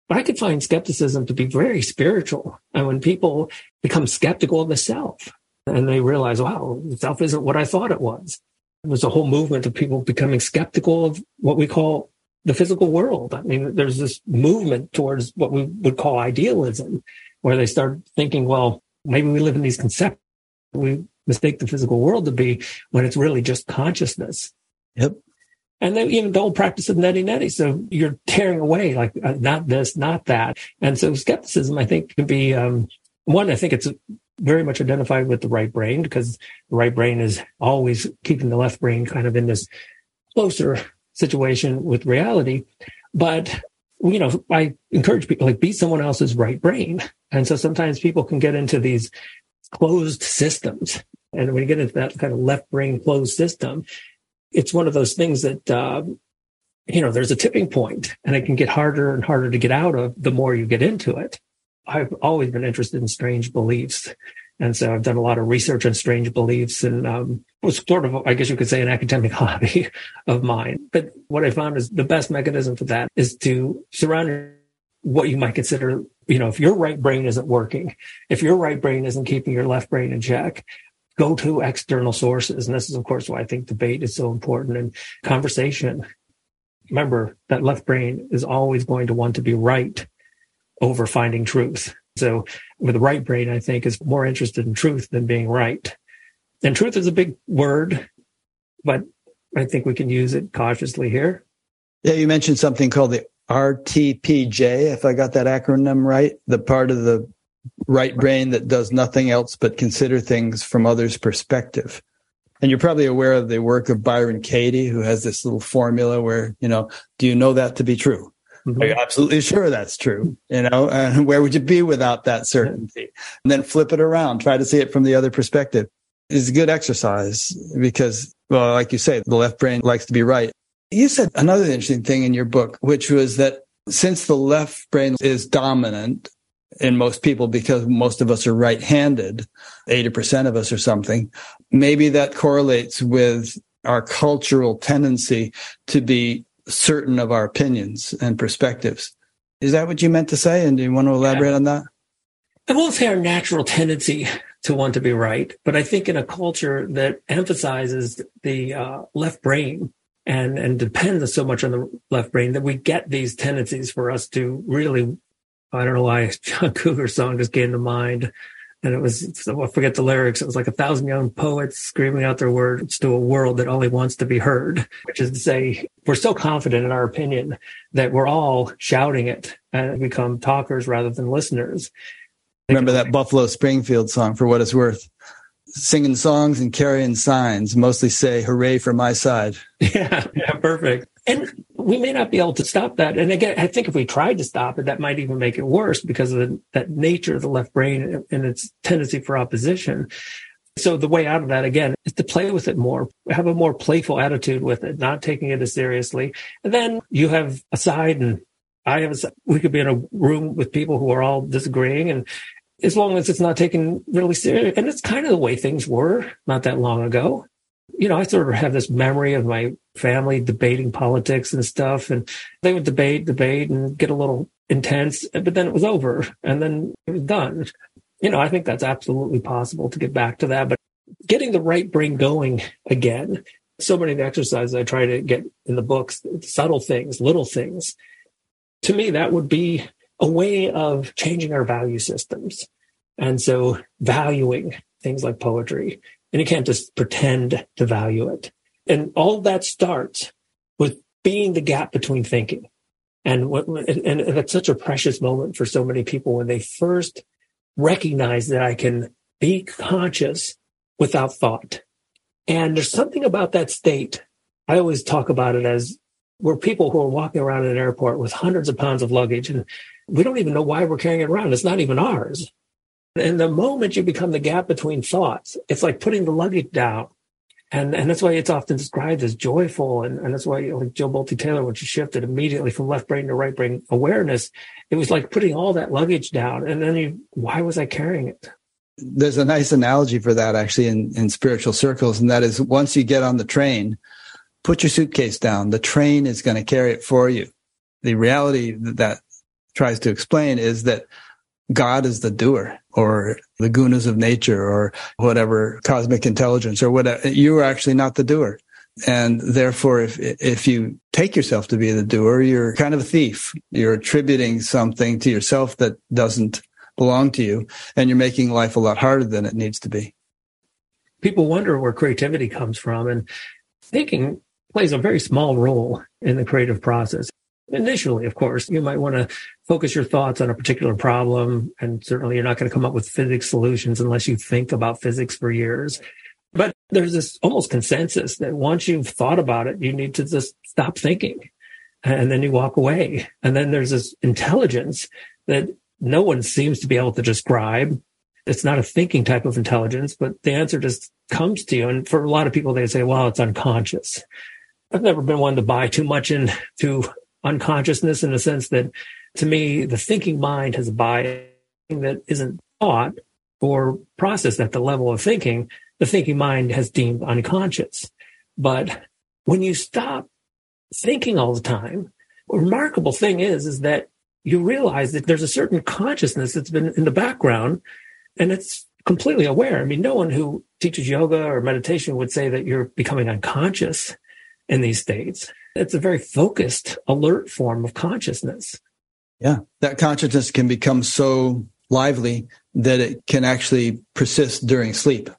But I could find skepticism to be very spiritual. And when people become skeptical of the self and they realize, wow, self isn't what I thought it was. There's a whole movement of people becoming skeptical of what we call the physical world. I mean, there's this movement towards what we would call idealism, where they start thinking, well, maybe we live in these concepts. We mistake the physical world to be when it's really just consciousness. Yep. And then even the old practice of neti neti. So you're tearing away like uh, not this, not that. And so skepticism, I think, can be um, one. I think it's very much identified with the right brain because the right brain is always keeping the left brain kind of in this closer situation with reality. But you know, I encourage people like be someone else's right brain. And so sometimes people can get into these closed systems. And when you get into that kind of left brain closed system, it's one of those things that, uh, you know, there's a tipping point and it can get harder and harder to get out of the more you get into it. I've always been interested in strange beliefs. And so I've done a lot of research on strange beliefs and um, was sort of, I guess you could say, an academic hobby of mine. But what I found is the best mechanism for that is to surround what you might consider, you know, if your right brain isn't working, if your right brain isn't keeping your left brain in check, go to external sources. And this is, of course, why I think debate is so important and conversation. Remember that left brain is always going to want to be right over finding truth. So with the right brain, I think is more interested in truth than being right. And truth is a big word, but I think we can use it cautiously here. Yeah, you mentioned something called the RTPJ, if I got that acronym right, the part of the right brain that does nothing else but consider things from others' perspective. And you're probably aware of the work of Byron Katie, who has this little formula where, you know, do you know that to be true? Mm-hmm. Are you absolutely sure that's true? You know, and where would you be without that certainty? And then flip it around, try to see it from the other perspective. It's a good exercise because, well, like you say, the left brain likes to be right. You said another interesting thing in your book, which was that since the left brain is dominant in most people because most of us are right handed, 80% of us or something, maybe that correlates with our cultural tendency to be certain of our opinions and perspectives. Is that what you meant to say? And do you want to elaborate yeah. on that? I won't say our natural tendency to want to be right, but I think in a culture that emphasizes the uh, left brain and and depends so much on the left brain that we get these tendencies for us to really I don't know why John Cougar song just came to mind. And it was, I forget the lyrics. It was like a thousand young poets screaming out their words to a world that only wants to be heard, which is to say, we're so confident in our opinion that we're all shouting it and become talkers rather than listeners. Remember that Buffalo Springfield song for what it's worth? Singing songs and carrying signs, mostly say, hooray for my side. Yeah, yeah, perfect. And we may not be able to stop that. And again, I think if we tried to stop it, that might even make it worse because of the, that nature of the left brain and its tendency for opposition. So the way out of that again is to play with it more, have a more playful attitude with it, not taking it as seriously. And then you have a side and I have a. We could be in a room with people who are all disagreeing and as long as it's not taken really serious. And it's kind of the way things were not that long ago you know, I sort of have this memory of my family debating politics and stuff. And they would debate, debate and get a little intense, but then it was over and then it was done. You know, I think that's absolutely possible to get back to that, but getting the right brain going again. So many of the exercises I try to get in the books, subtle things, little things. To me, that would be a way of changing our value systems. And so valuing things like poetry, and you can't just pretend to value it. And all that starts with being the gap between thinking. And, and it's such a precious moment for so many people when they first recognize that I can be conscious without thought. And there's something about that state. I always talk about it as we're people who are walking around in an airport with hundreds of pounds of luggage and we don't even know why we're carrying it around. It's not even ours. And the moment you become the gap between thoughts, it's like putting the luggage down. And, and that's why it's often described as joyful. And, and that's why like Jill Bolte Taylor, when she shifted immediately from left brain to right brain awareness, it was like putting all that luggage down. And then you, why was I carrying it? There's a nice analogy for that actually in, in spiritual circles. And that is once you get on the train, put your suitcase down. The train is going to carry it for you. The reality that, that tries to explain is that God is the doer or the gunas of nature or whatever cosmic intelligence or whatever. You are actually not the doer. And therefore, if, if you take yourself to be the doer, you're kind of a thief. You're attributing something to yourself that doesn't belong to you. And you're making life a lot harder than it needs to be. People wonder where creativity comes from. And thinking plays a very small role in the creative process. Initially, of course, you might want to focus your thoughts on a particular problem. And certainly you're not going to come up with physics solutions unless you think about physics for years. But there's this almost consensus that once you've thought about it, you need to just stop thinking and then you walk away. And then there's this intelligence that no one seems to be able to describe. It's not a thinking type of intelligence, but the answer just comes to you. And for a lot of people, they say, well, it's unconscious. I've never been one to buy too much into unconsciousness in the sense that to me, the thinking mind has a bias that isn't thought or processed at the level of thinking. The thinking mind has deemed unconscious. But when you stop thinking all the time, remarkable thing is, is that you realize that there's a certain consciousness that's been in the background and it's completely aware. I mean, no one who teaches yoga or meditation would say that you're becoming unconscious in these states. It's a very focused, alert form of consciousness. Yeah. That consciousness can become so lively that it can actually persist during sleep,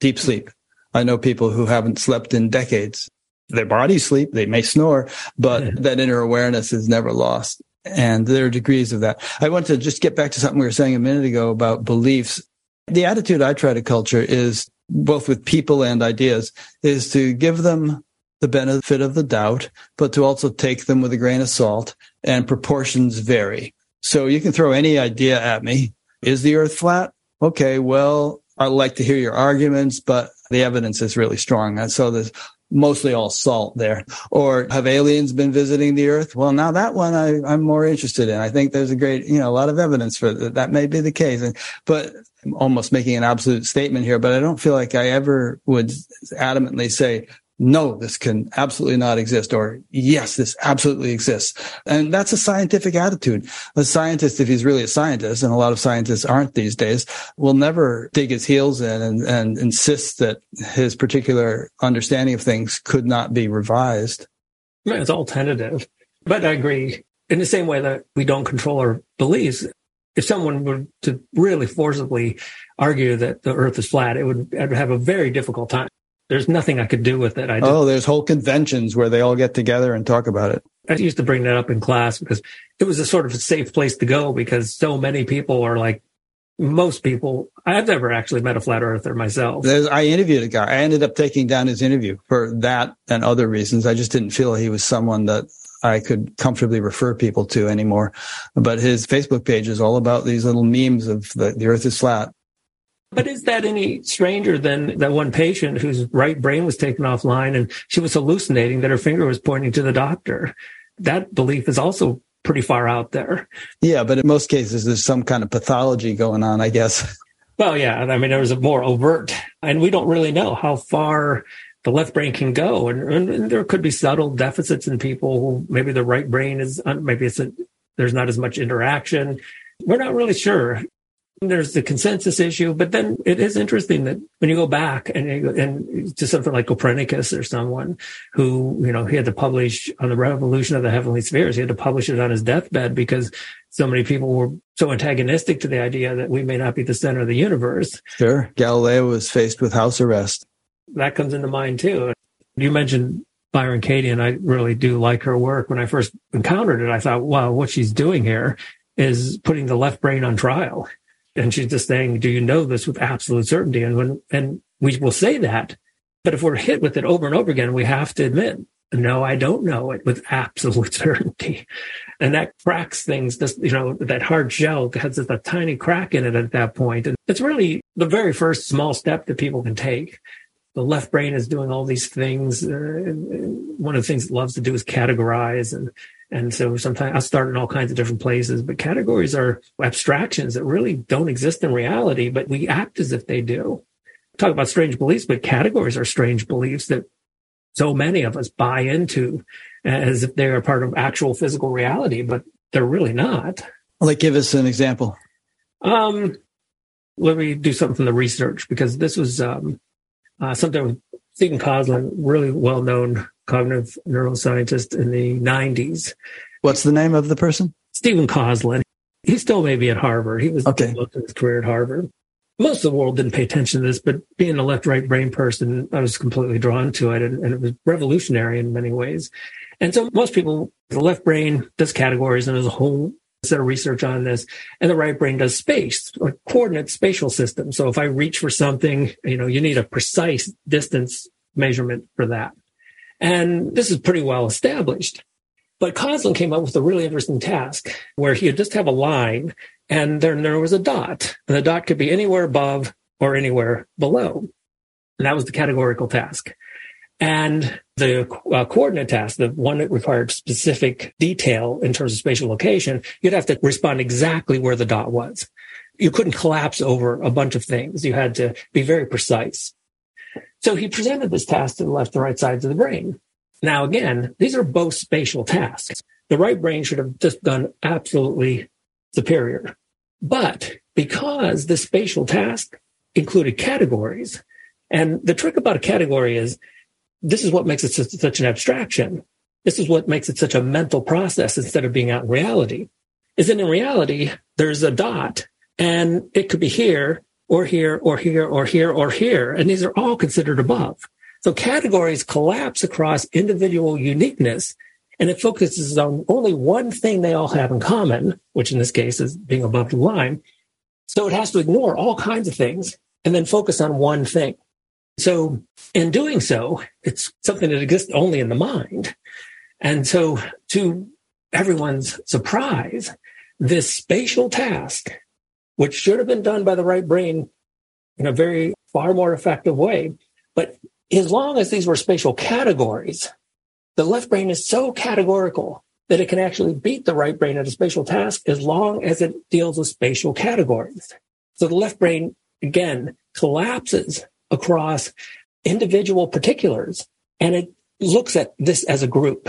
deep sleep. I know people who haven't slept in decades. Their bodies sleep, they may snore, but that inner awareness is never lost. And there are degrees of that. I want to just get back to something we were saying a minute ago about beliefs. The attitude I try to culture is both with people and ideas is to give them the benefit of the doubt, but to also take them with a grain of salt and proportions vary. So you can throw any idea at me. Is the earth flat? Okay. Well, I'd like to hear your arguments, but the evidence is really strong. And so there's mostly all salt there. Or have aliens been visiting the earth? Well, now that one I, am more interested in. I think there's a great, you know, a lot of evidence for that. That may be the case. And, but I'm almost making an absolute statement here, but I don't feel like I ever would adamantly say, no, this can absolutely not exist, or yes, this absolutely exists. And that's a scientific attitude. A scientist, if he's really a scientist, and a lot of scientists aren't these days, will never dig his heels in and, and insist that his particular understanding of things could not be revised. It's all tentative. But I agree. In the same way that we don't control our beliefs, if someone were to really forcibly argue that the earth is flat, it would, it would have a very difficult time there's nothing I could do with it. I oh, there's whole conventions where they all get together and talk about it. I used to bring that up in class because it was a sort of a safe place to go because so many people are like, most people, I've never actually met a flat earther myself. There's, I interviewed a guy. I ended up taking down his interview for that and other reasons. I just didn't feel he was someone that I could comfortably refer people to anymore. But his Facebook page is all about these little memes of the, the earth is flat. But is that any stranger than that one patient whose right brain was taken offline and she was hallucinating that her finger was pointing to the doctor? That belief is also pretty far out there. Yeah, but in most cases, there's some kind of pathology going on, I guess. Well, yeah. I mean, there was a more overt, and we don't really know how far the left brain can go. And, and there could be subtle deficits in people who maybe the right brain is, maybe it's a, there's not as much interaction. We're not really sure there's the consensus issue, but then it is interesting that when you go back and and to something like Copernicus or someone who you know he had to publish on the revolution of the heavenly spheres, he had to publish it on his deathbed because so many people were so antagonistic to the idea that we may not be the center of the universe. Sure, Galileo was faced with house arrest. That comes into mind too. You mentioned Byron Katie, and I really do like her work. When I first encountered it, I thought, wow, what she's doing here is putting the left brain on trial and she's just saying, do you know this with absolute certainty? And when, and we will say that, but if we're hit with it over and over again, we have to admit, no, I don't know it with absolute certainty. And that cracks things, just, you know, that hard shell has just a tiny crack in it at that point. And it's really the very first small step that people can take. The left brain is doing all these things. Uh, one of the things it loves to do is categorize and and so sometimes I start in all kinds of different places, but categories are abstractions that really don't exist in reality, but we act as if they do. Talk about strange beliefs, but categories are strange beliefs that so many of us buy into as if they are part of actual physical reality, but they're really not. Like, give us an example. Um, let me do something from the research because this was um, uh, something Stephen Kosslyn, really well known cognitive neuroscientist in the 90s. What's the name of the person? Stephen Kosslyn. He still may be at Harvard. He was okay. most of his career at Harvard. Most of the world didn't pay attention to this, but being a left right brain person, I was completely drawn to it and, and it was revolutionary in many ways. And so most people, the left brain does categories and there's a whole of research on this. And the right brain does space, like coordinate spatial system. So if I reach for something, you know, you need a precise distance measurement for that. And this is pretty well established. But Kosslyn came up with a really interesting task where he would just have a line and then there was a dot and the dot could be anywhere above or anywhere below. And that was the categorical task. And the uh, coordinate task, the one that required specific detail in terms of spatial location, you'd have to respond exactly where the dot was. You couldn't collapse over a bunch of things. You had to be very precise. So he presented this task to the left and right sides of the brain. Now, again, these are both spatial tasks. The right brain should have just done absolutely superior. But because the spatial task included categories, and the trick about a category is this is what makes it such, an abstraction. This is what makes it such a mental process instead of being out in reality. Is that in reality, there's a dot and it could be here or here or here or here or here. And these are all considered above. So categories collapse across individual uniqueness and it focuses on only one thing they all have in common, which in this case is being above the line. So it has to ignore all kinds of things and then focus on one thing. So in doing so, it's something that exists only in the mind. And so to everyone's surprise, this spatial task, which should have been done by the right brain in a very far more effective way, but as long as these were spatial categories, the left brain is so categorical that it can actually beat the right brain at a spatial task as long as it deals with spatial categories. So the left brain, again, collapses across individual particulars and it looks at this as a group.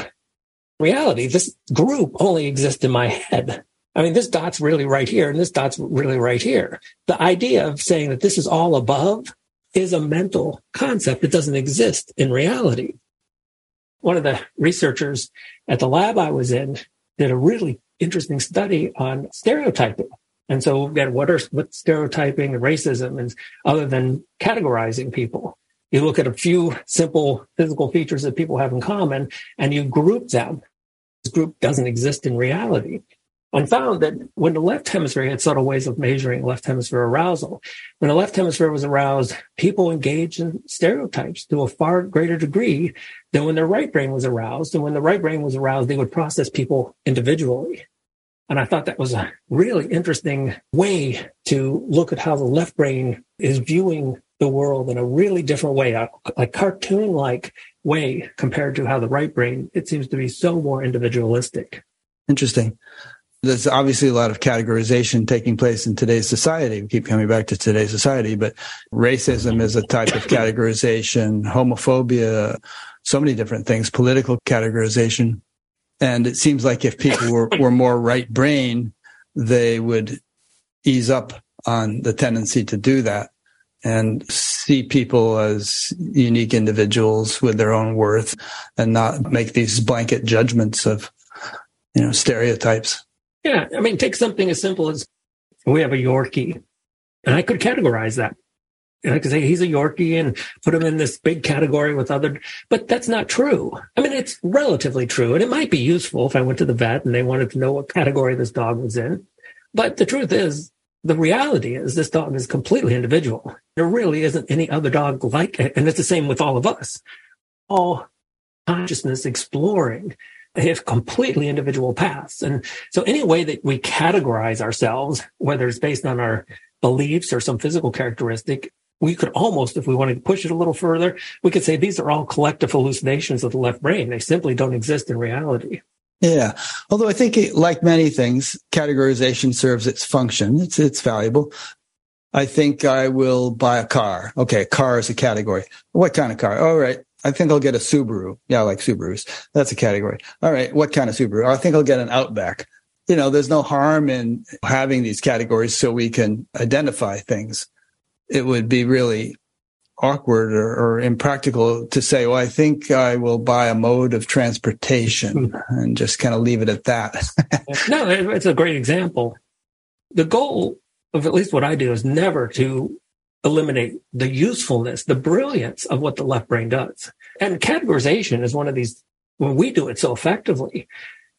Reality, this group only exists in my head. I mean, this dot's really right here and this dot's really right here. The idea of saying that this is all above is a mental concept. It doesn't exist in reality. One of the researchers at the lab I was in did a really interesting study on stereotyping. And so again, what are what stereotyping and racism and other than categorizing people? You look at a few simple physical features that people have in common and you group them. This group doesn't exist in reality. And found that when the left hemisphere had subtle ways of measuring left hemisphere arousal, when the left hemisphere was aroused, people engaged in stereotypes to a far greater degree than when their right brain was aroused. And when the right brain was aroused, they would process people individually. And I thought that was a really interesting way to look at how the left brain is viewing the world in a really different way, a, a cartoon like way compared to how the right brain, it seems to be so more individualistic. Interesting. There's obviously a lot of categorization taking place in today's society. We keep coming back to today's society, but racism is a type of categorization, homophobia, so many different things, political categorization. And it seems like if people were, were more right brain, they would ease up on the tendency to do that and see people as unique individuals with their own worth and not make these blanket judgments of, you know, stereotypes. Yeah. I mean, take something as simple as we have a Yorkie and I could categorize that. I could say he's a Yorkie and put him in this big category with other, but that's not true. I mean, it's relatively true and it might be useful if I went to the vet and they wanted to know what category this dog was in. But the truth is, the reality is this dog is completely individual. There really isn't any other dog like it. And it's the same with all of us. All consciousness exploring have completely individual paths. And so any way that we categorize ourselves, whether it's based on our beliefs or some physical characteristic, we could almost, if we wanted to push it a little further, we could say these are all collective hallucinations of the left brain. They simply don't exist in reality. Yeah. Although I think, it, like many things, categorization serves its function. It's it's valuable. I think I will buy a car. Okay, car is a category. What kind of car? All right. I think I'll get a Subaru. Yeah, I like Subarus. That's a category. All right. What kind of Subaru? I think I'll get an Outback. You know, there's no harm in having these categories so we can identify things it would be really awkward or, or, impractical to say, well, I think I will buy a mode of transportation hmm. and just kind of leave it at that. no, it's a great example. The goal of at least what I do is never to eliminate the usefulness, the brilliance of what the left brain does. And categorization is one of these, when we do it so effectively.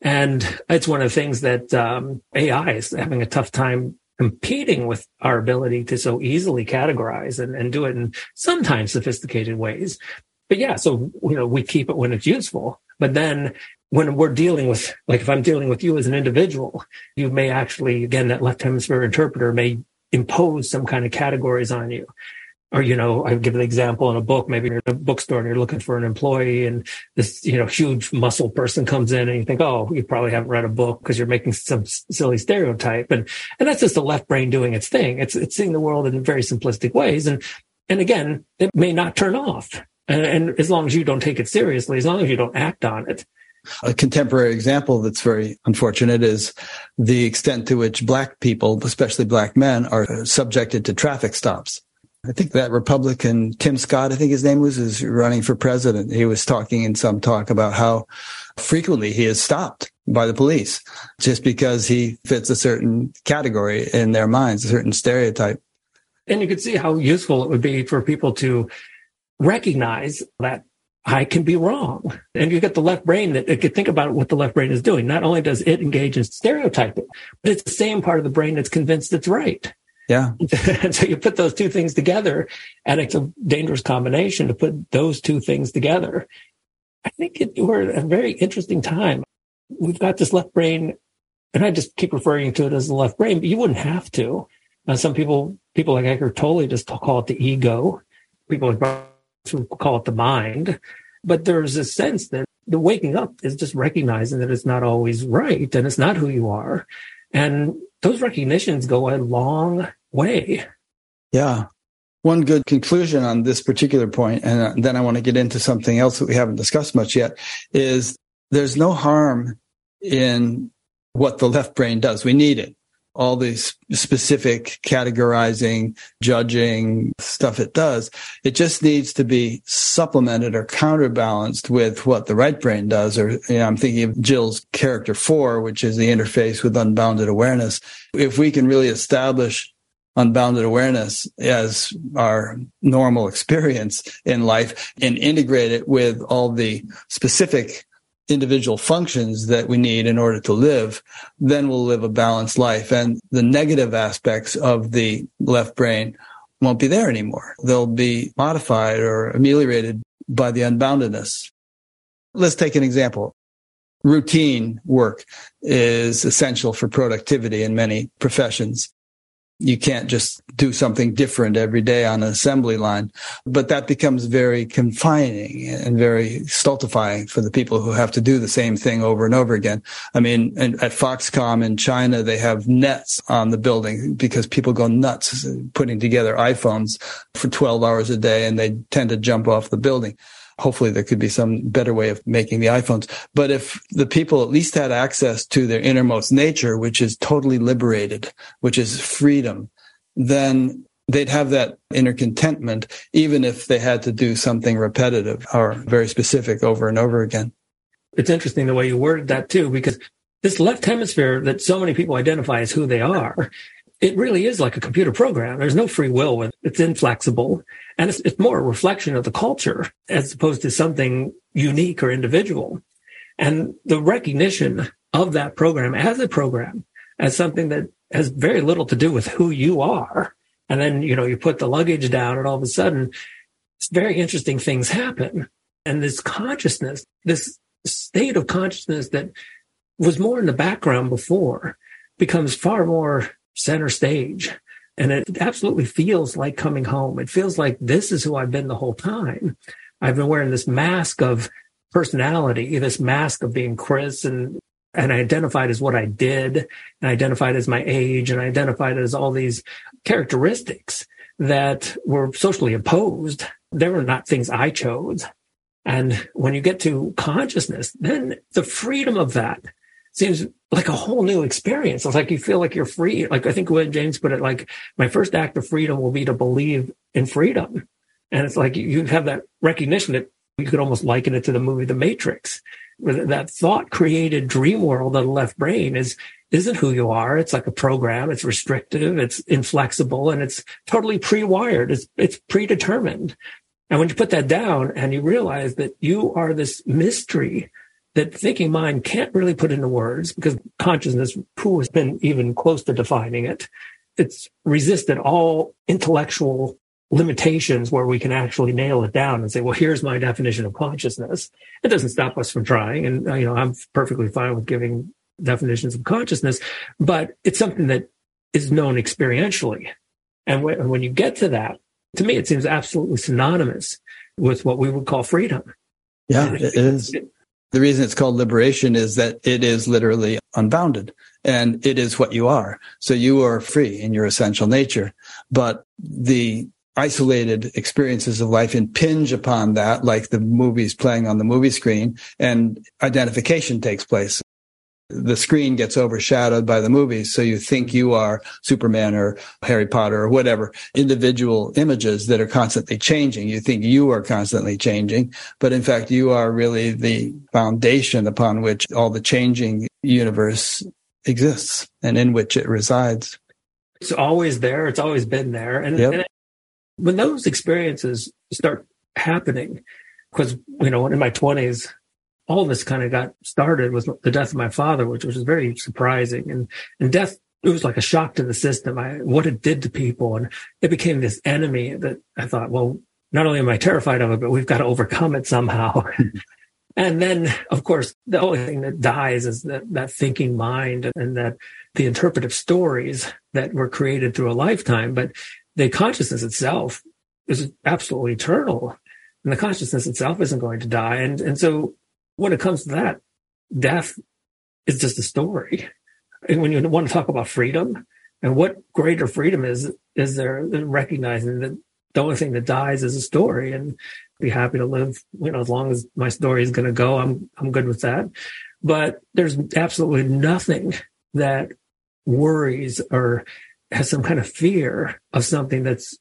And it's one of the things that um, AI is having a tough time competing with our ability to so easily categorize and, and do it in sometimes sophisticated ways. But yeah, so, you know, we keep it when it's useful. But then when we're dealing with, like if I'm dealing with you as an individual, you may actually, again, that left hemisphere interpreter may impose some kind of categories on you or you know i give an example in a book maybe you're in a bookstore and you're looking for an employee and this you know huge muscle person comes in and you think oh you probably haven't read a book because you're making some silly stereotype. And and that's just the left brain doing its thing. It's it's seeing the world in very simplistic ways. And and again it may not turn off. And, and as long as you don't take it seriously as long as you don't act on it. A contemporary example that's very unfortunate is the extent to which black people, especially black men, are subjected to traffic stops. I think that Republican Tim Scott, I think his name was, is running for president. He was talking in some talk about how frequently he is stopped by the police just because he fits a certain category in their minds, a certain stereotype. And you could see how useful it would be for people to recognize that I can be wrong. And you get the left brain that it could think about what the left brain is doing. Not only does it engage in stereotyping, but it's the same part of the brain that's convinced it's right. Yeah. and so you put those two things together, and it's a dangerous combination to put those two things together. I think it, we're at a very interesting time. We've got this left brain, and I just keep referring to it as the left brain, but you wouldn't have to. Uh, some people, people like Eckhart Tolle just call it the ego. People like call it the mind. But there's a sense that the waking up is just recognizing that it's not always right and it's not who you are. And those recognitions go a long way. Yeah. One good conclusion on this particular point, and uh, then I want to get into something else that we haven't discussed much yet, is there's no harm in what the left brain does. We need it all these specific categorizing, judging stuff it does. It just needs to be supplemented or counterbalanced with what the right brain does. Or you know, I'm thinking of Jill's character four, which is the interface with unbounded awareness. If we can really establish unbounded awareness as our normal experience in life and integrate it with all the specific individual functions that we need in order to live, then we'll live a balanced life. And the negative aspects of the left brain won't be there anymore. They'll be modified or ameliorated by the unboundedness. Let's take an example. Routine work is essential for productivity in many professions you can't just do something different every day on an assembly line. But that becomes very confining and very stultifying for the people who have to do the same thing over and over again. I mean, at Foxconn in China, they have nets on the building because people go nuts putting together iPhones for 12 hours a day and they tend to jump off the building hopefully there could be some better way of making the iPhones. But if the people at least had access to their innermost nature, which is totally liberated, which is freedom, then they'd have that inner contentment, even if they had to do something repetitive or very specific over and over again. It's interesting the way you worded that too, because this left hemisphere that so many people identify as who they are it really is like a computer program. There's no free will with it. It's inflexible and it's, it's more a reflection of the culture as opposed to something unique or individual. And the recognition of that program as a program, as something that has very little to do with who you are. And then, you know, you put the luggage down and all of a sudden very interesting things happen. And this consciousness, this state of consciousness that was more in the background before becomes far more center stage. And it absolutely feels like coming home. It feels like this is who I've been the whole time. I've been wearing this mask of personality, this mask of being Chris and and identified as what I did and identified as my age and identified as all these characteristics that were socially imposed. They were not things I chose. And when you get to consciousness, then the freedom of that seems like a whole new experience. It's like you feel like you're free. Like I think William James put it, like my first act of freedom will be to believe in freedom. And it's like you have that recognition that you could almost liken it to the movie The Matrix, where that thought created dream world of the left brain is isn't who you are. It's like a program. It's restrictive. It's inflexible and it's totally pre-wired. It's, it's predetermined. And when you put that down and you realize that you are this mystery that thinking mind can't really put into words because consciousness, who has been even close to defining it, it's resisted all intellectual limitations where we can actually nail it down and say, well, here's my definition of consciousness. It doesn't stop us from trying. And, uh, you know, I'm perfectly fine with giving definitions of consciousness, but it's something that is known experientially. And when, when you get to that, to me, it seems absolutely synonymous with what we would call freedom. Yeah, it is. The reason it's called liberation is that it is literally unbounded and it is what you are. So you are free in your essential nature. But the isolated experiences of life impinge upon that, like the movies playing on the movie screen, and identification takes place. The screen gets overshadowed by the movies, so you think you are Superman or Harry Potter or whatever individual images that are constantly changing. You think you are constantly changing, but in fact, you are really the foundation upon which all the changing universe exists and in which it resides. It's always there. It's always been there. And, yep. and when those experiences start happening, because, you know, in my 20s, all this kind of got started with the death of my father, which was very surprising. And, and death, it was like a shock to the system. I, what it did to people. And it became this enemy that I thought, well, not only am I terrified of it, but we've got to overcome it somehow. and then, of course, the only thing that dies is that, that thinking mind and that the interpretive stories that were created through a lifetime. But the consciousness itself is absolutely eternal and the consciousness itself isn't going to die. And, and so when it comes to that, death is just a story. And when you want to talk about freedom and what greater freedom is, is there than recognizing that the only thing that dies is a story and be happy to live, you know, as long as my story is going to go, I'm, I'm good with that. But there's absolutely nothing that worries or has some kind of fear of something that's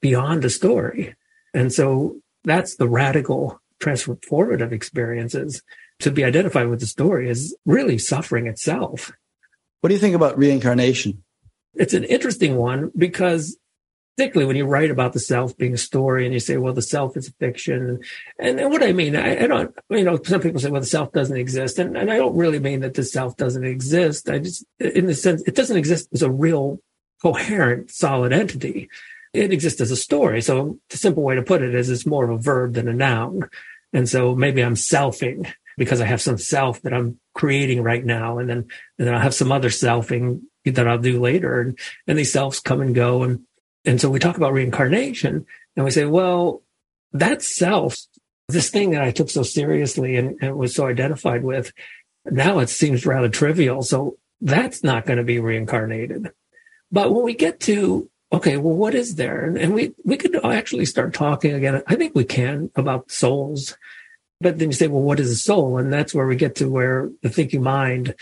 beyond a story. And so that's the radical transformative experiences to be identified with the story is really suffering itself. What do you think about reincarnation? It's an interesting one because particularly when you write about the self being a story and you say, well, the self is a fiction. And, and what I mean, I, I, don't, you know, some people say, well, the self doesn't exist. And, and I don't really mean that the self doesn't exist. I just, in the sense, it doesn't exist as a real coherent, solid entity. It exists as a story. So the simple way to put it is it's more of a verb than a noun. And so maybe I'm selfing because I have some self that I'm creating right now. And then, and then I'll have some other selfing that I'll do later. And, and these selves come and go. And, and so we talk about reincarnation and we say, well, that self, this thing that I took so seriously and, and was so identified with, now it seems rather trivial. So that's not going to be reincarnated. But when we get to, okay, well, what is there? And, and we, we could actually start talking again. I think we can about souls. But then you say, well, what is a soul? And that's where we get to where the thinking mind,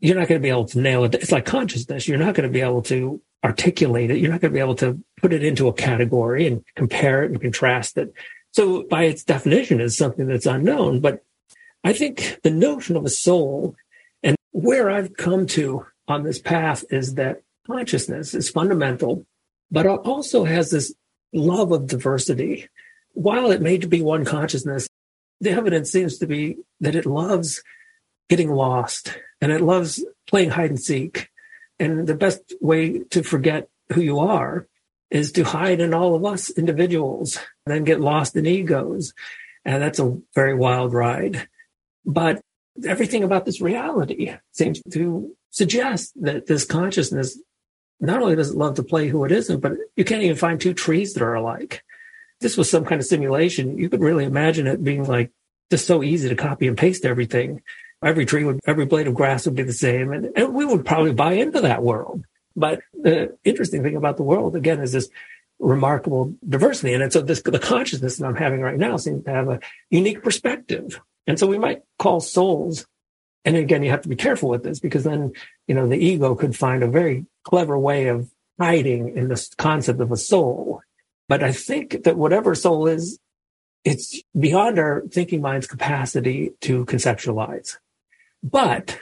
you're not going to be able to nail it. It's like consciousness. You're not going to be able to articulate it. You're not going to be able to put it into a category and compare it and contrast it. So by its definition is something that's unknown. But I think the notion of a soul and where I've come to on this path is that consciousness is fundamental, but also has this love of diversity. While it may be one consciousness, the evidence seems to be that it loves getting lost and it loves playing hide and seek. And the best way to forget who you are is to hide in all of us individuals and then get lost in egos. And that's a very wild ride. But everything about this reality seems to suggest that this consciousness not only does it love to play who it isn't, but you can't even find two trees that are alike. This was some kind of simulation. You could really imagine it being like just so easy to copy and paste everything. Every tree would, every blade of grass would be the same. And, and we would probably buy into that world. But the interesting thing about the world, again, is this remarkable diversity. And so this, the consciousness that I'm having right now seems to have a unique perspective. And so we might call souls and again, you have to be careful with this because then, you know, the ego could find a very clever way of hiding in this concept of a soul. But I think that whatever soul is, it's beyond our thinking mind's capacity to conceptualize. But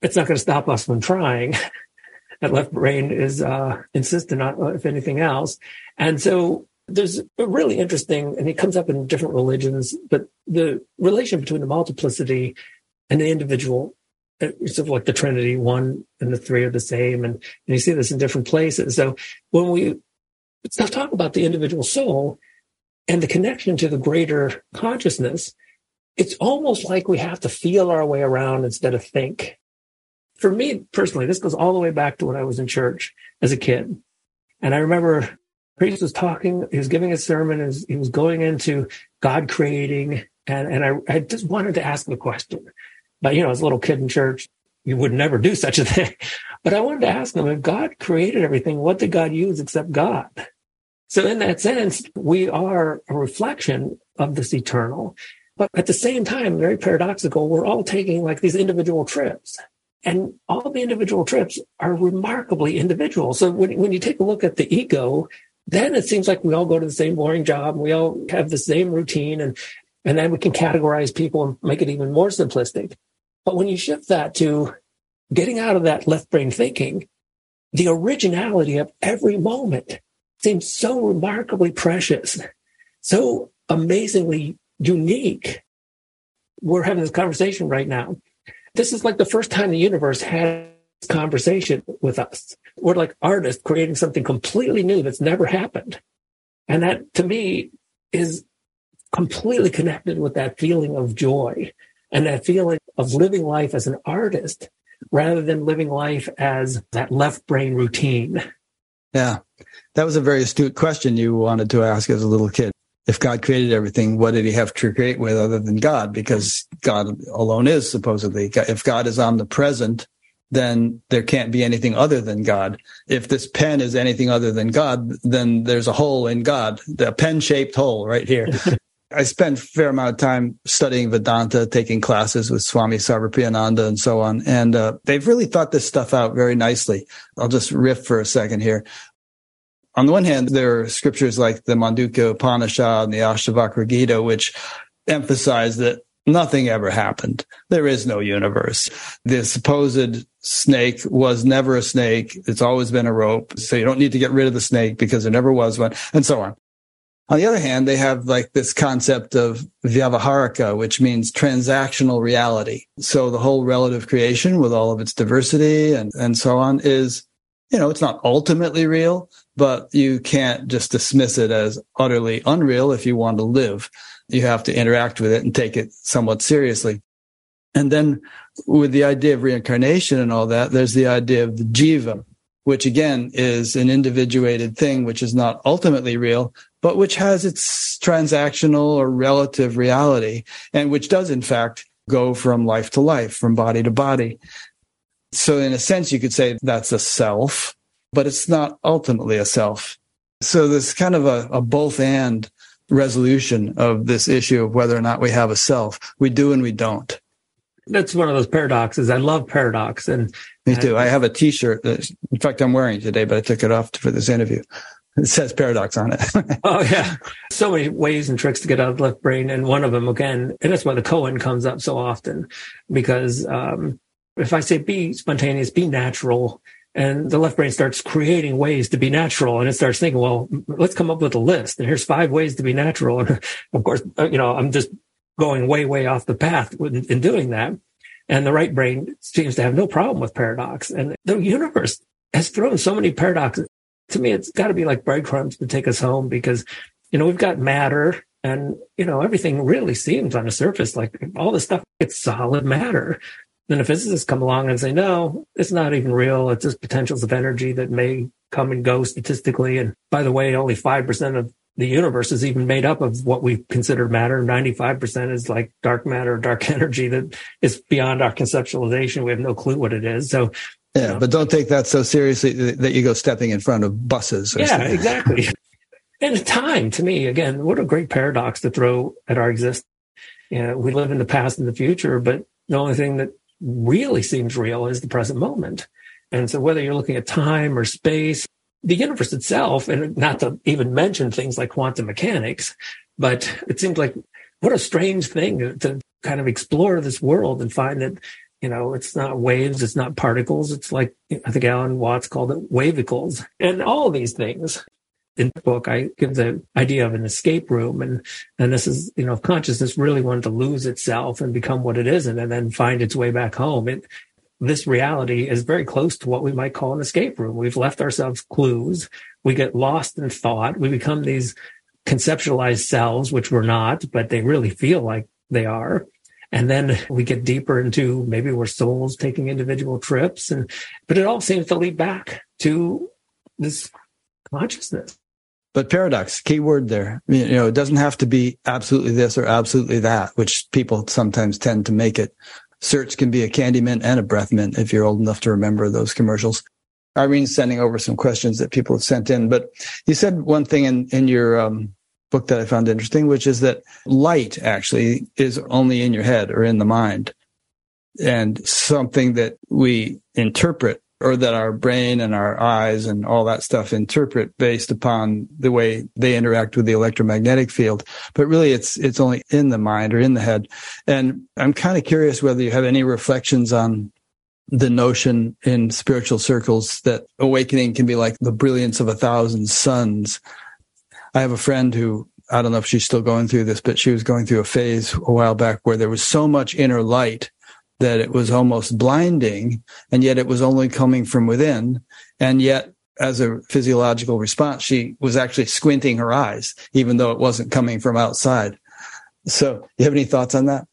it's not going to stop us from trying. that left brain is uh, insistent on, if anything else. And so there's a really interesting, and it comes up in different religions, but the relation between the multiplicity and the individual, uh, it's sort of like the Trinity, one and the three are the same. And, and you see this in different places. So when we talk about the individual soul and the connection to the greater consciousness, it's almost like we have to feel our way around instead of think. For me personally, this goes all the way back to when I was in church as a kid. And I remember priest was talking, he was giving a sermon, and he was going into God creating, and, and I, I just wanted to ask a question. But, you know, as a little kid in church, you would never do such a thing. But I wanted to ask them if God created everything, what did God use except God? So in that sense, we are a reflection of this eternal. But at the same time, very paradoxical, we're all taking like these individual trips. And all the individual trips are remarkably individual. So when, when you take a look at the ego, then it seems like we all go to the same boring job. We all have the same routine and, and then we can categorize people and make it even more simplistic. But when you shift that to getting out of that left brain thinking, the originality of every moment seems so remarkably precious, so amazingly unique. We're having this conversation right now. This is like the first time the universe had conversation with us. We're like artists creating something completely new that's never happened. And that to me is completely connected with that feeling of joy and that feeling of living life as an artist rather than living life as that left brain routine. Yeah. That was a very astute question you wanted to ask as a little kid. If God created everything, what did he have to create with other than God? Because God alone is supposedly. If God is omnipresent, then there can't be anything other than God. If this pen is anything other than God, then there's a hole in God, the pen shaped hole right here. I spent a fair amount of time studying Vedanta, taking classes with Swami Sarvapriyananda and so on. And uh, they've really thought this stuff out very nicely. I'll just riff for a second here. On the one hand, there are scriptures like the Mandukya Upanishad and the Ashtavakra Gita, which emphasize that nothing ever happened. There is no universe. The supposed snake was never a snake. It's always been a rope. So you don't need to get rid of the snake because there never was one and so on. On the other hand, they have like this concept of vyavaharika, which means transactional reality. So the whole relative creation with all of its diversity and, and so on is, you know, it's not ultimately real, but you can't just dismiss it as utterly unreal if you want to live you have to interact with it and take it somewhat seriously. And then with the idea of reincarnation and all that, there's the idea of the jiva, which again is an individuated thing, which is not ultimately real, but which has its transactional or relative reality and which does in fact go from life to life, from body to body. So in a sense, you could say that's a self, but it's not ultimately a self. So there's kind of a, a both and resolution of this issue of whether or not we have a self. We do and we don't. That's one of those paradoxes. I love paradox. And me too. I have a t-shirt that, in fact, I'm wearing today, but I took it off for this interview. It says paradox on it. oh yeah. So many ways and tricks to get out of the left brain. And one of them again, and that's why the koan comes up so often because, um, if I say be spontaneous, be natural, and the left brain starts creating ways to be natural and it starts thinking well let's come up with a list and here's five ways to be natural and of course uh, you know i'm just going way way off the path in doing that and the right brain seems to have no problem with paradox and the universe has thrown so many paradoxes to me it's got to be like breadcrumbs to take us home because you know we've got matter and you know everything really seems on the surface like all this stuff it's solid matter then a physicist come along and say, no, it's not even real. It's just potentials of energy that may come and go statistically. And by the way, only 5% of the universe is even made up of what we consider matter. 95% is like dark matter, dark energy that is beyond our conceptualization. We have no clue what it is. So, yeah, you know, but don't take that so seriously that you go stepping in front of buses. yeah, something. exactly. and time to me, again, what a great paradox to throw at our existence. You know, we live in the past and the future, but the only thing that really seems real is the present moment. And so whether you're looking at time or space, the universe itself, and not to even mention things like quantum mechanics, but it seems like what a strange thing to kind of explore this world and find that, you know, it's not waves, it's not particles. It's like, I think Alan Watts called it wavicles and all these things. In the book, I give the idea of an escape room and, and this is, you know, if consciousness really wanted to lose itself and become what it isn't and then find its way back home. It, this reality is very close to what we might call an escape room. We've left ourselves clues. We get lost in thought. We become these conceptualized selves, which we're not, but they really feel like they are. And then we get deeper into maybe we're souls taking individual trips and, but it all seems to lead back to this consciousness. But paradox, key word there. You know, it doesn't have to be absolutely this or absolutely that, which people sometimes tend to make it. Certs can be a candy mint and a breath mint if you're old enough to remember those commercials. Irene's sending over some questions that people have sent in, but you said one thing in, in your um, book that I found interesting, which is that light actually is only in your head or in the mind and something that we interpret or that our brain and our eyes and all that stuff interpret based upon the way they interact with the electromagnetic field. But really it's, it's only in the mind or in the head. And I'm kind of curious whether you have any reflections on the notion in spiritual circles that awakening can be like the brilliance of a thousand suns. I have a friend who I don't know if she's still going through this, but she was going through a phase a while back where there was so much inner light that it was almost blinding, and yet it was only coming from within. And yet, as a physiological response, she was actually squinting her eyes, even though it wasn't coming from outside. So, you have any thoughts on that?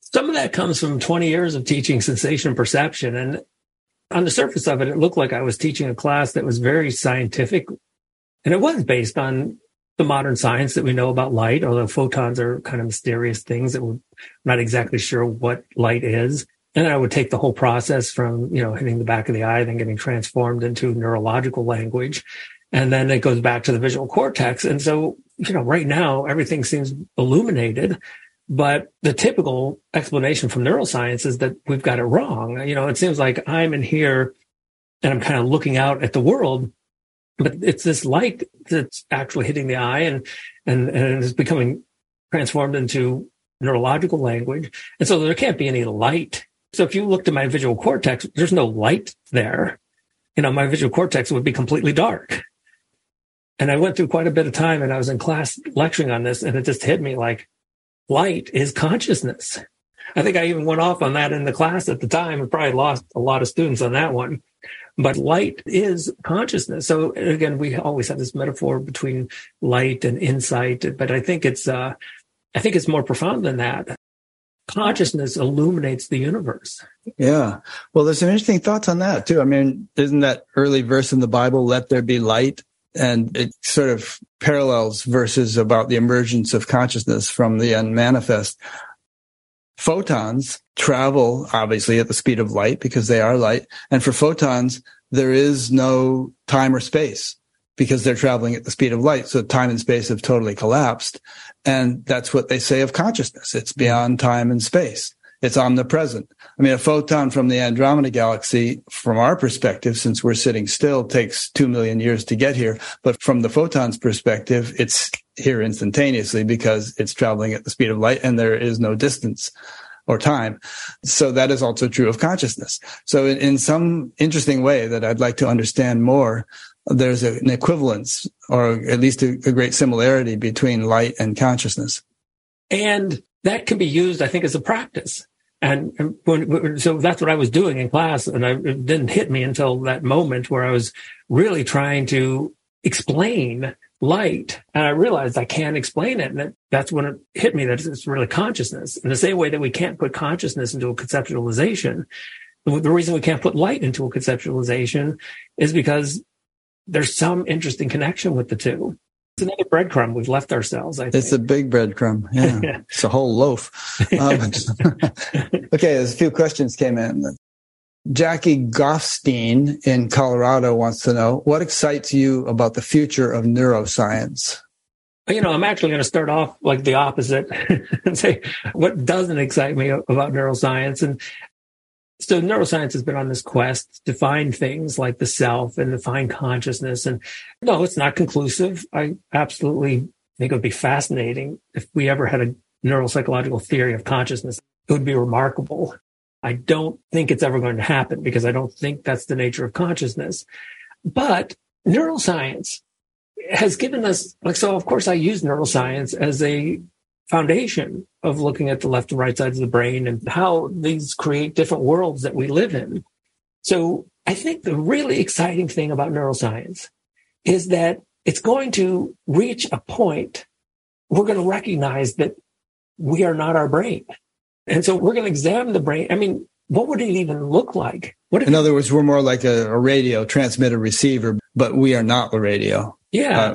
Some of that comes from 20 years of teaching sensation perception. And on the surface of it, it looked like I was teaching a class that was very scientific. And it was based on the modern science that we know about light, although photons are kind of mysterious things that we're not exactly sure what light is. And I would take the whole process from, you know, hitting the back of the eye, then getting transformed into neurological language. And then it goes back to the visual cortex. And so, you know, right now everything seems illuminated but the typical explanation from neuroscience is that we've got it wrong. You know, it seems like I'm in here and I'm kind of looking out at the world, but it's this light that's actually hitting the eye and, and, and is becoming transformed into neurological language. And so there can't be any light. So if you looked at my visual cortex, there's no light there. You know, my visual cortex would be completely dark. And I went through quite a bit of time and I was in class lecturing on this and it just hit me like, light is consciousness. I think I even went off on that in the class at the time and probably lost a lot of students on that one. But light is consciousness. So again, we always have this metaphor between light and insight, but I think it's, uh, I think it's more profound than that. Consciousness illuminates the universe. Yeah. Well, there's some interesting thoughts on that too. I mean, isn't that early verse in the Bible, let there be light? and it sort of parallels verses about the emergence of consciousness from the unmanifest. Photons travel obviously at the speed of light because they are light. And for photons, there is no time or space because they're traveling at the speed of light. So time and space have totally collapsed. And that's what they say of consciousness. It's beyond time and space. It's omnipresent. I mean, a photon from the Andromeda galaxy, from our perspective, since we're sitting still, takes two million years to get here. But from the photon's perspective, it's here instantaneously because it's traveling at the speed of light and there is no distance or time. So that is also true of consciousness. So in, in some interesting way that I'd like to understand more, there's a, an equivalence or at least a, a great similarity between light and consciousness. And that can be used, I think, as a practice. And, when, so that's what I was doing in class. And I, it didn't hit me until that moment where I was really trying to explain light. And I realized I can't explain it. And that, that's when it hit me that it's really consciousness. In the same way that we can't put consciousness into a conceptualization, the reason we can't put light into a conceptualization is because there's some interesting connection with the two. It's another breadcrumb we've left ourselves. It's a big breadcrumb. Yeah. yeah. It's a whole loaf. Um, okay, there's a few questions came in. Jackie Goffstein in Colorado wants to know what excites you about the future of neuroscience? You know, I'm actually going to start off like the opposite and say what doesn't excite me about neuroscience. And So neuroscience has been on this quest to find things like the self and to find consciousness. And no, it's not conclusive. I absolutely think it would be fascinating if we ever had a neuropsychological theory of consciousness. It would be remarkable. I don't think it's ever going to happen because I don't think that's the nature of consciousness. But neuroscience has given us, like, so of course I use neuroscience as a foundation of looking at the left and right sides of the brain and how these create different worlds that we live in. So I think the really exciting thing about neuroscience is that it's going to reach a point we're going to recognize that we are not our brain. And so we're going to examine the brain. I mean, what would it even look like? What in other words, we're more like a, a, radio transmitter receiver, but we are not the radio. Yeah. Uh,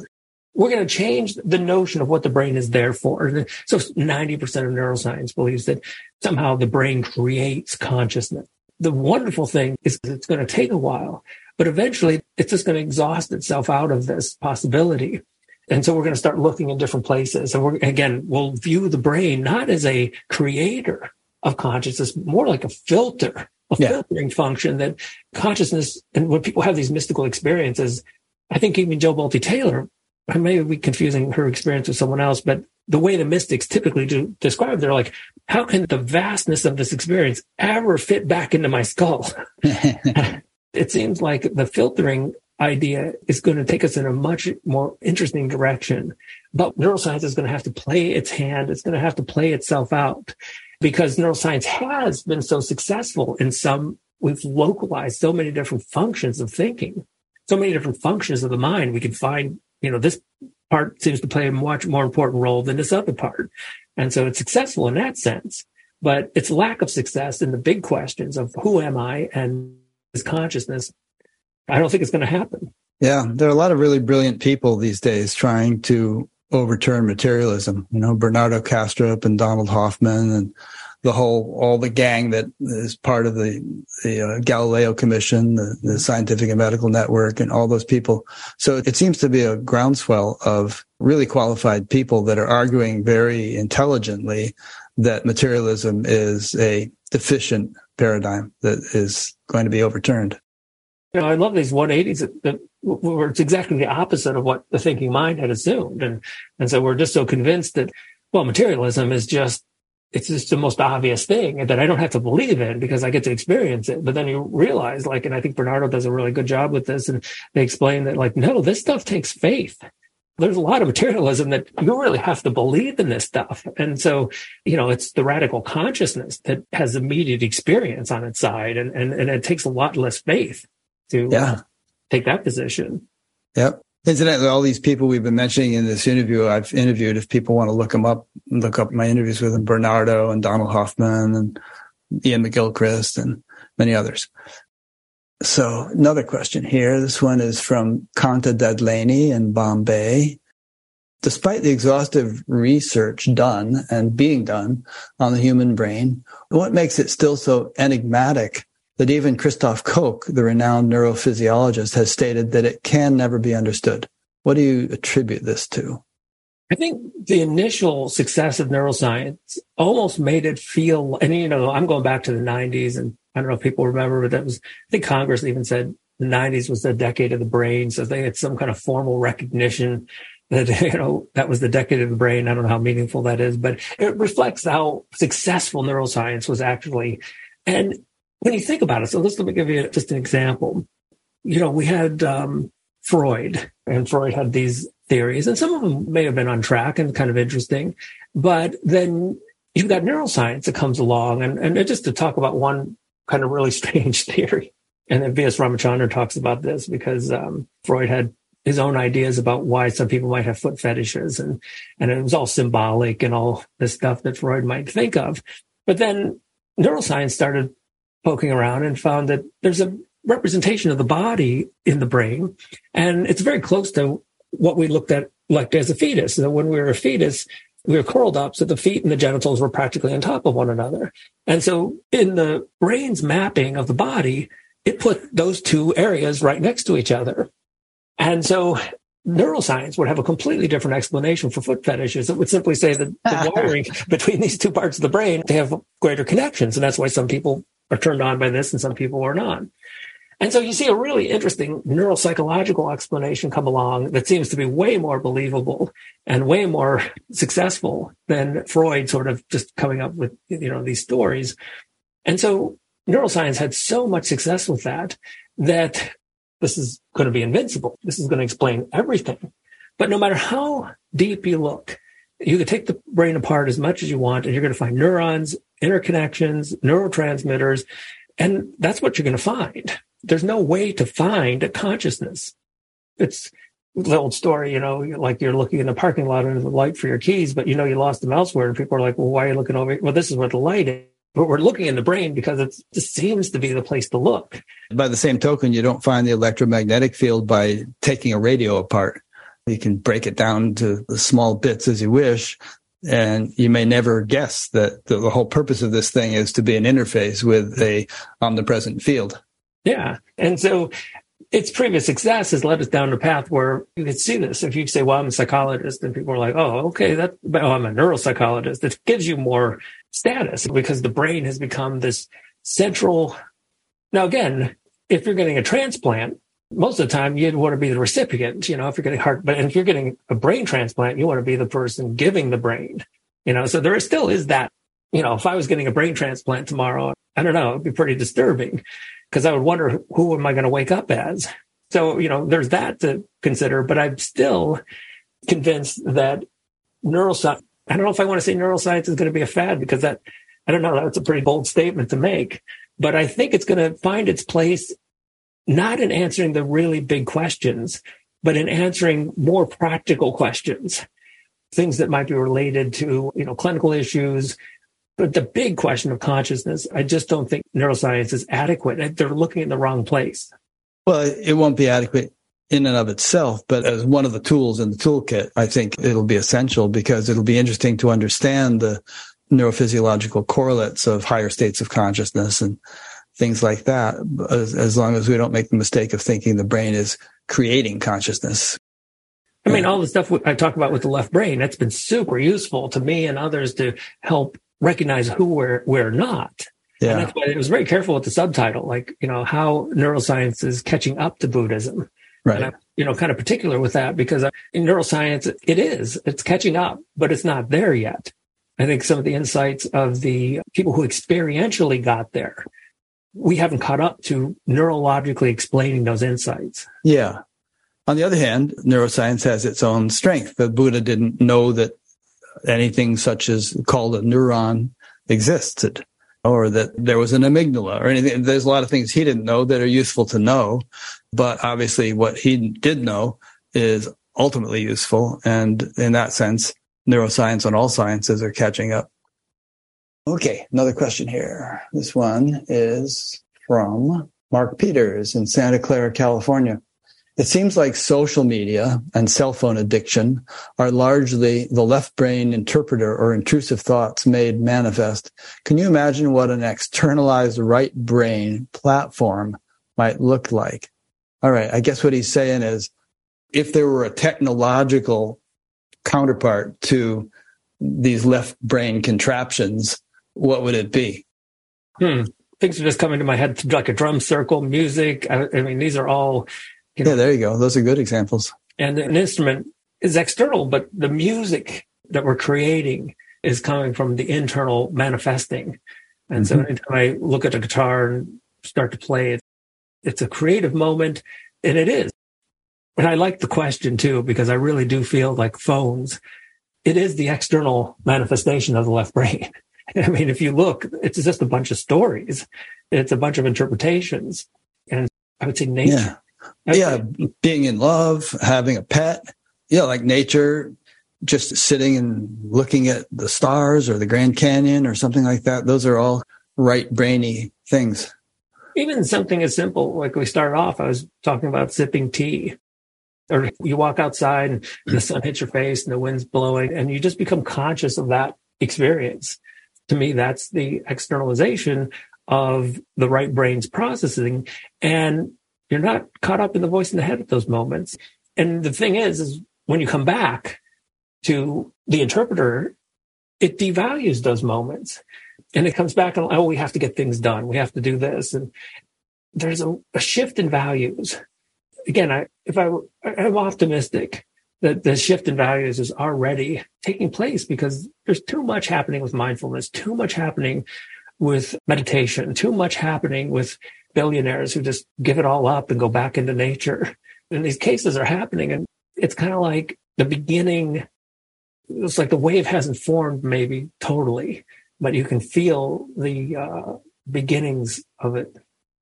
we're going to change the notion of what the brain is there for. So 90% of neuroscience believes that somehow the brain creates consciousness. The wonderful thing is it's going to take a while, but eventually it's just going to exhaust itself out of this possibility. And so we're going to start looking in different places. And we're, again, we'll view the brain not as a creator of consciousness, more like a filter, a yeah. filtering function that consciousness. And when people have these mystical experiences, I think even Jill Bolte Taylor I may be confusing her experience with someone else, but the way the mystics typically do describe, they're like, how can the vastness of this experience ever fit back into my skull? it seems like the filtering idea is going to take us in a much more interesting direction. But neuroscience is going to have to play its hand. It's going to have to play itself out because neuroscience has been so successful in some, we've localized so many different functions of thinking, so many different functions of the mind. We can find you know, this part seems to play a much more important role than this other part. And so it's successful in that sense, but its lack of success in the big questions of who am I and is consciousness, I don't think it's going to happen. Yeah, there are a lot of really brilliant people these days trying to overturn materialism. You know, Bernardo Kastrup and Donald Hoffman and the whole all the gang that is part of the the uh, Galileo Commission, the, the, Scientific and Medical Network, and all those people. So it seems to be a groundswell of really qualified people that are arguing very intelligently that materialism is a deficient paradigm that is going to be overturned. You know, I love these 180s that, that exactly the opposite of what the thinking mind had assumed, and and so we're just so convinced that well, materialism is just it's just the most obvious thing that I don't have to believe in because I get to experience it. But then you realize, like, and I think Bernardo does a really good job with this, and they explain that, like, no, this stuff takes faith. There's a lot of materialism that you really have to believe in this stuff. And so, you know, it's the radical consciousness that has immediate experience on its side. And, and, and it takes a lot less faith to yeah. take that position. Yep. Incidentally, all these people we've been mentioning in this interview, I've interviewed. If people want to look them up, look up my interviews with them, Bernardo and Donald Hoffman and Iain McGilchrist and many others. So another question here. This one is from Kanta Dadlani in Bombay. Despite the exhaustive research done and being done on the human brain, what makes it still so enigmatic that even Christoph Koch, the renowned neurophysiologist, has stated that it can never be understood. What do you attribute this to? I think the initial success of neuroscience almost made it feel, and you know, I'm going back to the 90s, and I don't know if people remember, but that was, I think Congress even said the 90s was the decade of the brain. So they had some kind of formal recognition that, you know, that was the decade of the brain. I don't know how meaningful that is, but it reflects how successful neuroscience was actually. And when you think about it, so let's let me give you just an example. You know, we had um, Freud, and Freud had these theories, and some of them may have been on track and kind of interesting. But then you've got neuroscience that comes along, and, and just to talk about one kind of really strange theory. And then V.S. Ramachandran talks about this because um, Freud had his own ideas about why some people might have foot fetishes, and and it was all symbolic and all the stuff that Freud might think of. But then neuroscience started poking around and found that there's a representation of the body in the brain. And it's very close to what we looked at like as a fetus. So when we were a fetus, we were curled up. So the feet and the genitals were practically on top of one another. And so in the brain's mapping of the body, it put those two areas right next to each other. And so neuroscience would have a completely different explanation for foot fetishes. It would simply say that the wiring between these two parts of the brain, they have greater connections. And that's why some people are turned on by this and some people are not. And so you see a really interesting neuropsychological explanation come along that seems to be way more believable and way more successful than Freud sort of just coming up with, you know, these stories. And so neuroscience had so much success with that, that this is going to be invincible. This is going to explain everything. But no matter how deep you look, you can take the brain apart as much as you want and you're going to find neurons, interconnections, neurotransmitters, and that's what you're going to find there's no way to find a consciousness. It's the old story, you know, like you're looking in the parking lot under the light for your keys, but you know you lost them elsewhere. And people are like, well, why are you looking over? Here? Well, this is where the light is. But we're looking in the brain because it just seems to be the place to look. By the same token, you don't find the electromagnetic field by taking a radio apart. You can break it down to the small bits as you wish. And you may never guess that the, the whole purpose of this thing is to be an interface with a omnipresent field. Yeah. And so its previous success has led us down a path where you could see this. If you say, well, I'm a psychologist, and people are like, oh, okay, that, oh, I'm a neuropsychologist. It gives you more status because the brain has become this central. Now, again, if you're getting a transplant, most of the time you'd want to be the recipient, you know, if you're getting heart, but if you're getting a brain transplant, you want to be the person giving the brain, you know, so there still is that, you know, if I was getting a brain transplant tomorrow, I don't know, it'd be pretty disturbing because I would wonder who am I going to wake up as? So, you know, there's that to consider, but I'm still convinced that neuroscience, I don't know if I want to say neuroscience is going to be a fad because that, I don't know, that's a pretty bold statement to make, but I think it's going to find its place not in answering the really big questions, but in answering more practical questions, things that might be related to, you know, clinical issues, but the big question of consciousness, I just don't think neuroscience is adequate. They're looking in the wrong place. Well, it won't be adequate in and of itself, but as one of the tools in the toolkit, I think it'll be essential because it'll be interesting to understand the neurophysiological correlates of higher states of consciousness and things like that, as, as long as we don't make the mistake of thinking the brain is creating consciousness. I mean, all the stuff I talk about with the left brain, that's been super useful to me and others to help recognize who we're we're not. Yeah. And that's why it was very careful with the subtitle, like, you know, how neuroscience is catching up to Buddhism. Right. And I'm, you know, kind of particular with that because uh, in neuroscience, it is, it's catching up, but it's not there yet. I think some of the insights of the people who experientially got there, we haven't caught up to neurologically explaining those insights. Yeah. On the other hand, neuroscience has its own strength. The Buddha didn't know that anything such as called a neuron existed or that there was an amygdala or anything. There's a lot of things he didn't know that are useful to know, but obviously what he did know is ultimately useful. And in that sense, neuroscience and all sciences are catching up. Okay. Another question here. This one is from Mark Peters in Santa Clara, California. It seems like social media and cell phone addiction are largely the left brain interpreter or intrusive thoughts made manifest. Can you imagine what an externalized right brain platform might look like? All right. I guess what he's saying is if there were a technological counterpart to these left brain contraptions, what would it be? Hmm. Things are just coming to my head like a drum circle, music. I, I mean, these are all you know, yeah, there you go. Those are good examples. And an instrument is external, but the music that we're creating is coming from the internal manifesting. And mm-hmm. so anytime I look at a guitar and start to play it, it's a creative moment and it is. And I like the question too, because I really do feel like phones, it is the external manifestation of the left brain. I mean, if you look, it's just a bunch of stories. It's a bunch of interpretations. And I would say nature yeah. Okay. Yeah, being in love, having a pet, yeah, like nature, just sitting and looking at the stars or the Grand Canyon or something like that. Those are all right brainy things. Even something as simple like we started off, I was talking about sipping tea. Or you walk outside and the sun hits your face and the wind's blowing and you just become conscious of that experience. To me, that's the externalization of the right brain's processing. And you're not caught up in the voice in the head at those moments. And the thing is, is when you come back to the interpreter, it devalues those moments. And it comes back and, oh, we have to get things done. We have to do this. And there's a, a shift in values. Again, I, if I, I'm optimistic that the shift in values is already taking place because there's too much happening with mindfulness, too much happening with meditation, too much happening with billionaires who just give it all up and go back into nature. And these cases are happening. And it's kind of like the beginning. It's like the wave hasn't formed maybe totally, but you can feel the uh, beginnings of it.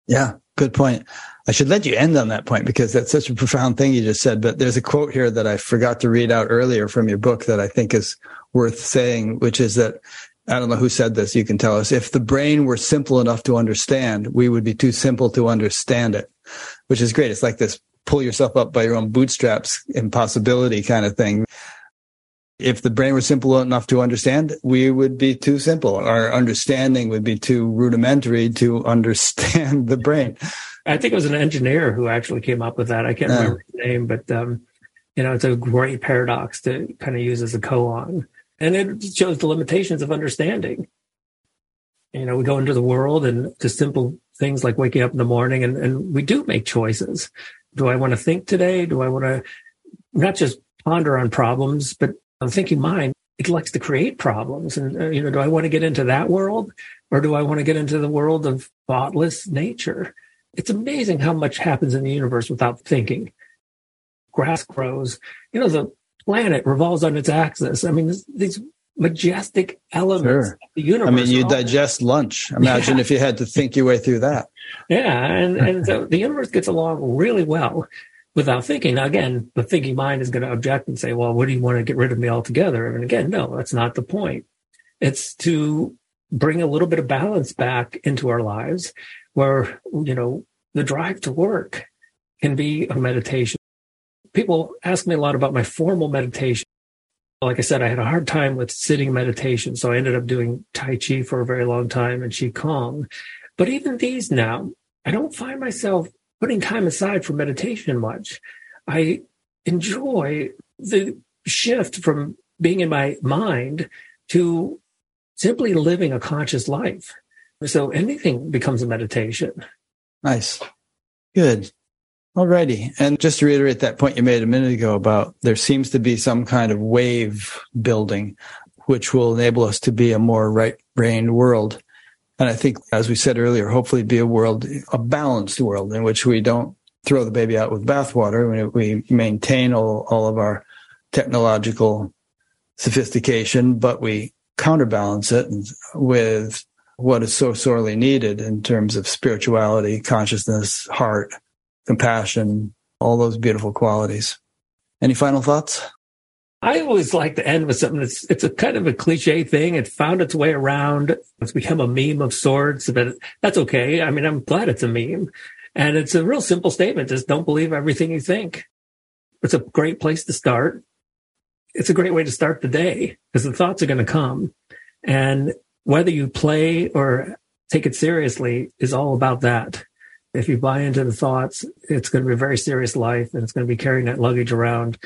Yeah, good point. I should let you end on that point because that's such a profound thing you just said. But there's a quote here that I forgot to read out earlier from your book that I think is worth saying, which is that I don't know who said this. You can tell us. If the brain were simple enough to understand, we would be too simple to understand it, which is great. It's like this pull yourself up by your own bootstraps impossibility kind of thing. If the brain were simple enough to understand, we would be too simple. Our understanding would be too rudimentary to understand the brain. I think it was an engineer who actually came up with that. I can't remember his name, but um, you know, it's a great paradox to kind of use as a koan and it shows the limitations of understanding. You know, we go into the world and just simple things like waking up in the morning and, and we do make choices. Do I want to think today? Do I want to not just ponder on problems, but I'm thinking mind, it likes to create problems. And, uh, you know, do I want to get into that world or do I want to get into the world of thoughtless nature? It's amazing how much happens in the universe without thinking. Grass grows. You know, the planet revolves on its axis. I mean, these majestic elements sure. the universe. I mean, you digest lunch. Imagine yeah. if you had to think your way through that. Yeah, and and so the universe gets along really well without thinking. Now, again, the thinking mind is going to object and say, "Well, what do you want to get rid of me altogether?" And again, no, that's not the point. It's to bring a little bit of balance back into our lives, where you know the drive to work can be a meditation people ask me a lot about my formal meditation. Like I said, I had a hard time with sitting meditation. So I ended up doing Tai Chi for a very long time and Qigong. But even these now, I don't find myself putting time aside for meditation much. I enjoy the shift from being in my mind to simply living a conscious life. So anything becomes a meditation. Nice. Good. Alrighty. And just to reiterate that point you made a minute ago about there seems to be some kind of wave building, which will enable us to be a more right brained world. And I think, as we said earlier, hopefully be a world, a balanced world in which we don't throw the baby out with bathwater. We maintain all, all of our technological sophistication, but we counterbalance it with what is so sorely needed in terms of spirituality, consciousness, heart, compassion, all those beautiful qualities. Any final thoughts? I always like to end with something that's it's a kind of a cliche thing. It found its way around. It's become a meme of sorts, but that's okay. I mean, I'm glad it's a meme. And it's a real simple statement. Just don't believe everything you think. It's a great place to start. It's a great way to start the day because the thoughts are going to come. And whether you play or take it seriously is all about that. If you buy into the thoughts, it's going to be a very serious life and it's going to be carrying that luggage around.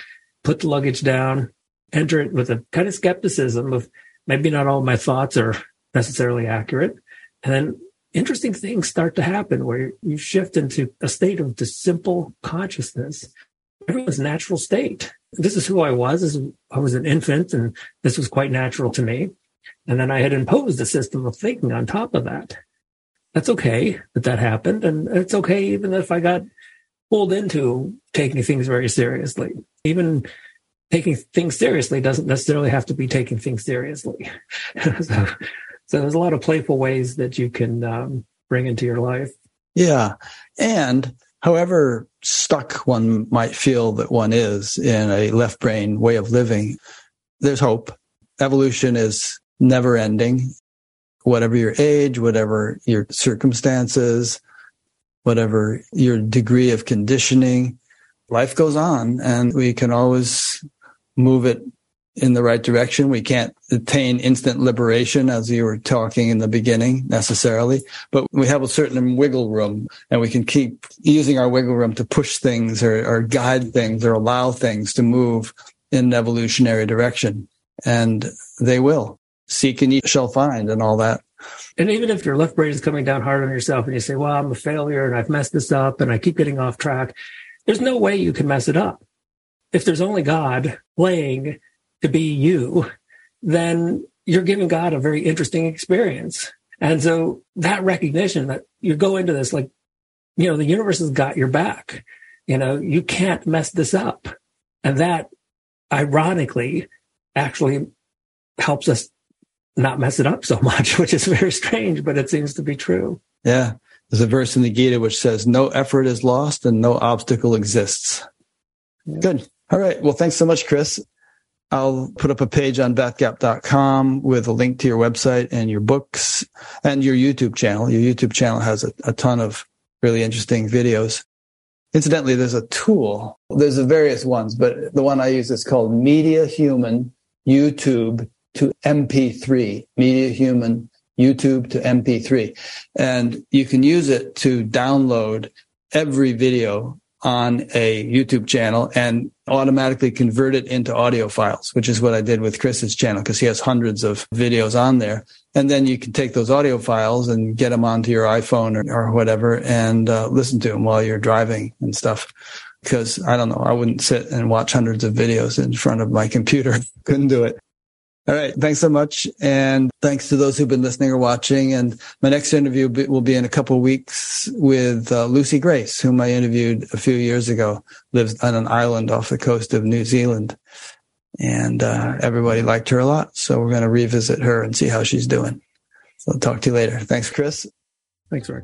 Put the luggage down, enter it with a kind of skepticism of maybe not all my thoughts are necessarily accurate. And then interesting things start to happen where you shift into a state of just simple consciousness. Everyone's natural state. This is who I was. Is, I was an infant and this was quite natural to me. And then I had imposed a system of thinking on top of that that's okay that that happened. And it's okay even if I got pulled into taking things very seriously. Even taking things seriously doesn't necessarily have to be taking things seriously. so, so, there's a lot of playful ways that you can um, bring into your life. Yeah. And however stuck one might feel that one is in a left brain way of living, there's hope. Evolution is never ending whatever your age, whatever your circumstances, whatever your degree of conditioning, life goes on and we can always move it in the right direction. We can't attain instant liberation, as you were talking in the beginning necessarily, but we have a certain wiggle room and we can keep using our wiggle room to push things or, or guide things or allow things to move in an evolutionary direction. And they will seek and ye shall find and all that And even if your left brain is coming down hard on yourself and you say, well, I'm a failure and I've messed this up and I keep getting off track, there's no way you can mess it up. If there's only God playing to be you, then you're giving God a very interesting experience. And so that recognition that you go into this like, you know, the universe has got your back. You know, you can't mess this up. And that ironically actually helps us not mess it up so much, which is very strange, but it seems to be true. Yeah. There's a verse in the Gita which says, no effort is lost and no obstacle exists. Yeah. Good. All right. Well, thanks so much, Chris. I'll put up a page on batgap.com with a link to your website and your books and your YouTube channel. Your YouTube channel has a, a ton of really interesting videos. Incidentally, there's a tool. There's various ones, but the one I use is called MediaHuman YouTube to MP3. MediaHuman YouTube to MP3. And you can use it to download every video on a YouTube channel and automatically convert it into audio files, which is what I did with Chris's channel because he has hundreds of videos on there. And then you can take those audio files and get them onto your iPhone or, or whatever and uh, listen to them while you're driving and stuff. Because I don't know, I wouldn't sit and watch hundreds of videos in front of my computer. Couldn't do it. All right. Thanks so much. And thanks to those who've been listening or watching. And my next interview will be in a couple of weeks with uh, Lucy Grace, whom I interviewed a few years ago, lives on an island off the coast of New Zealand. And uh, everybody liked her a lot. So we're going to revisit her and see how she's doing. So I'll talk to you later. Thanks, Chris. Thanks, Rick.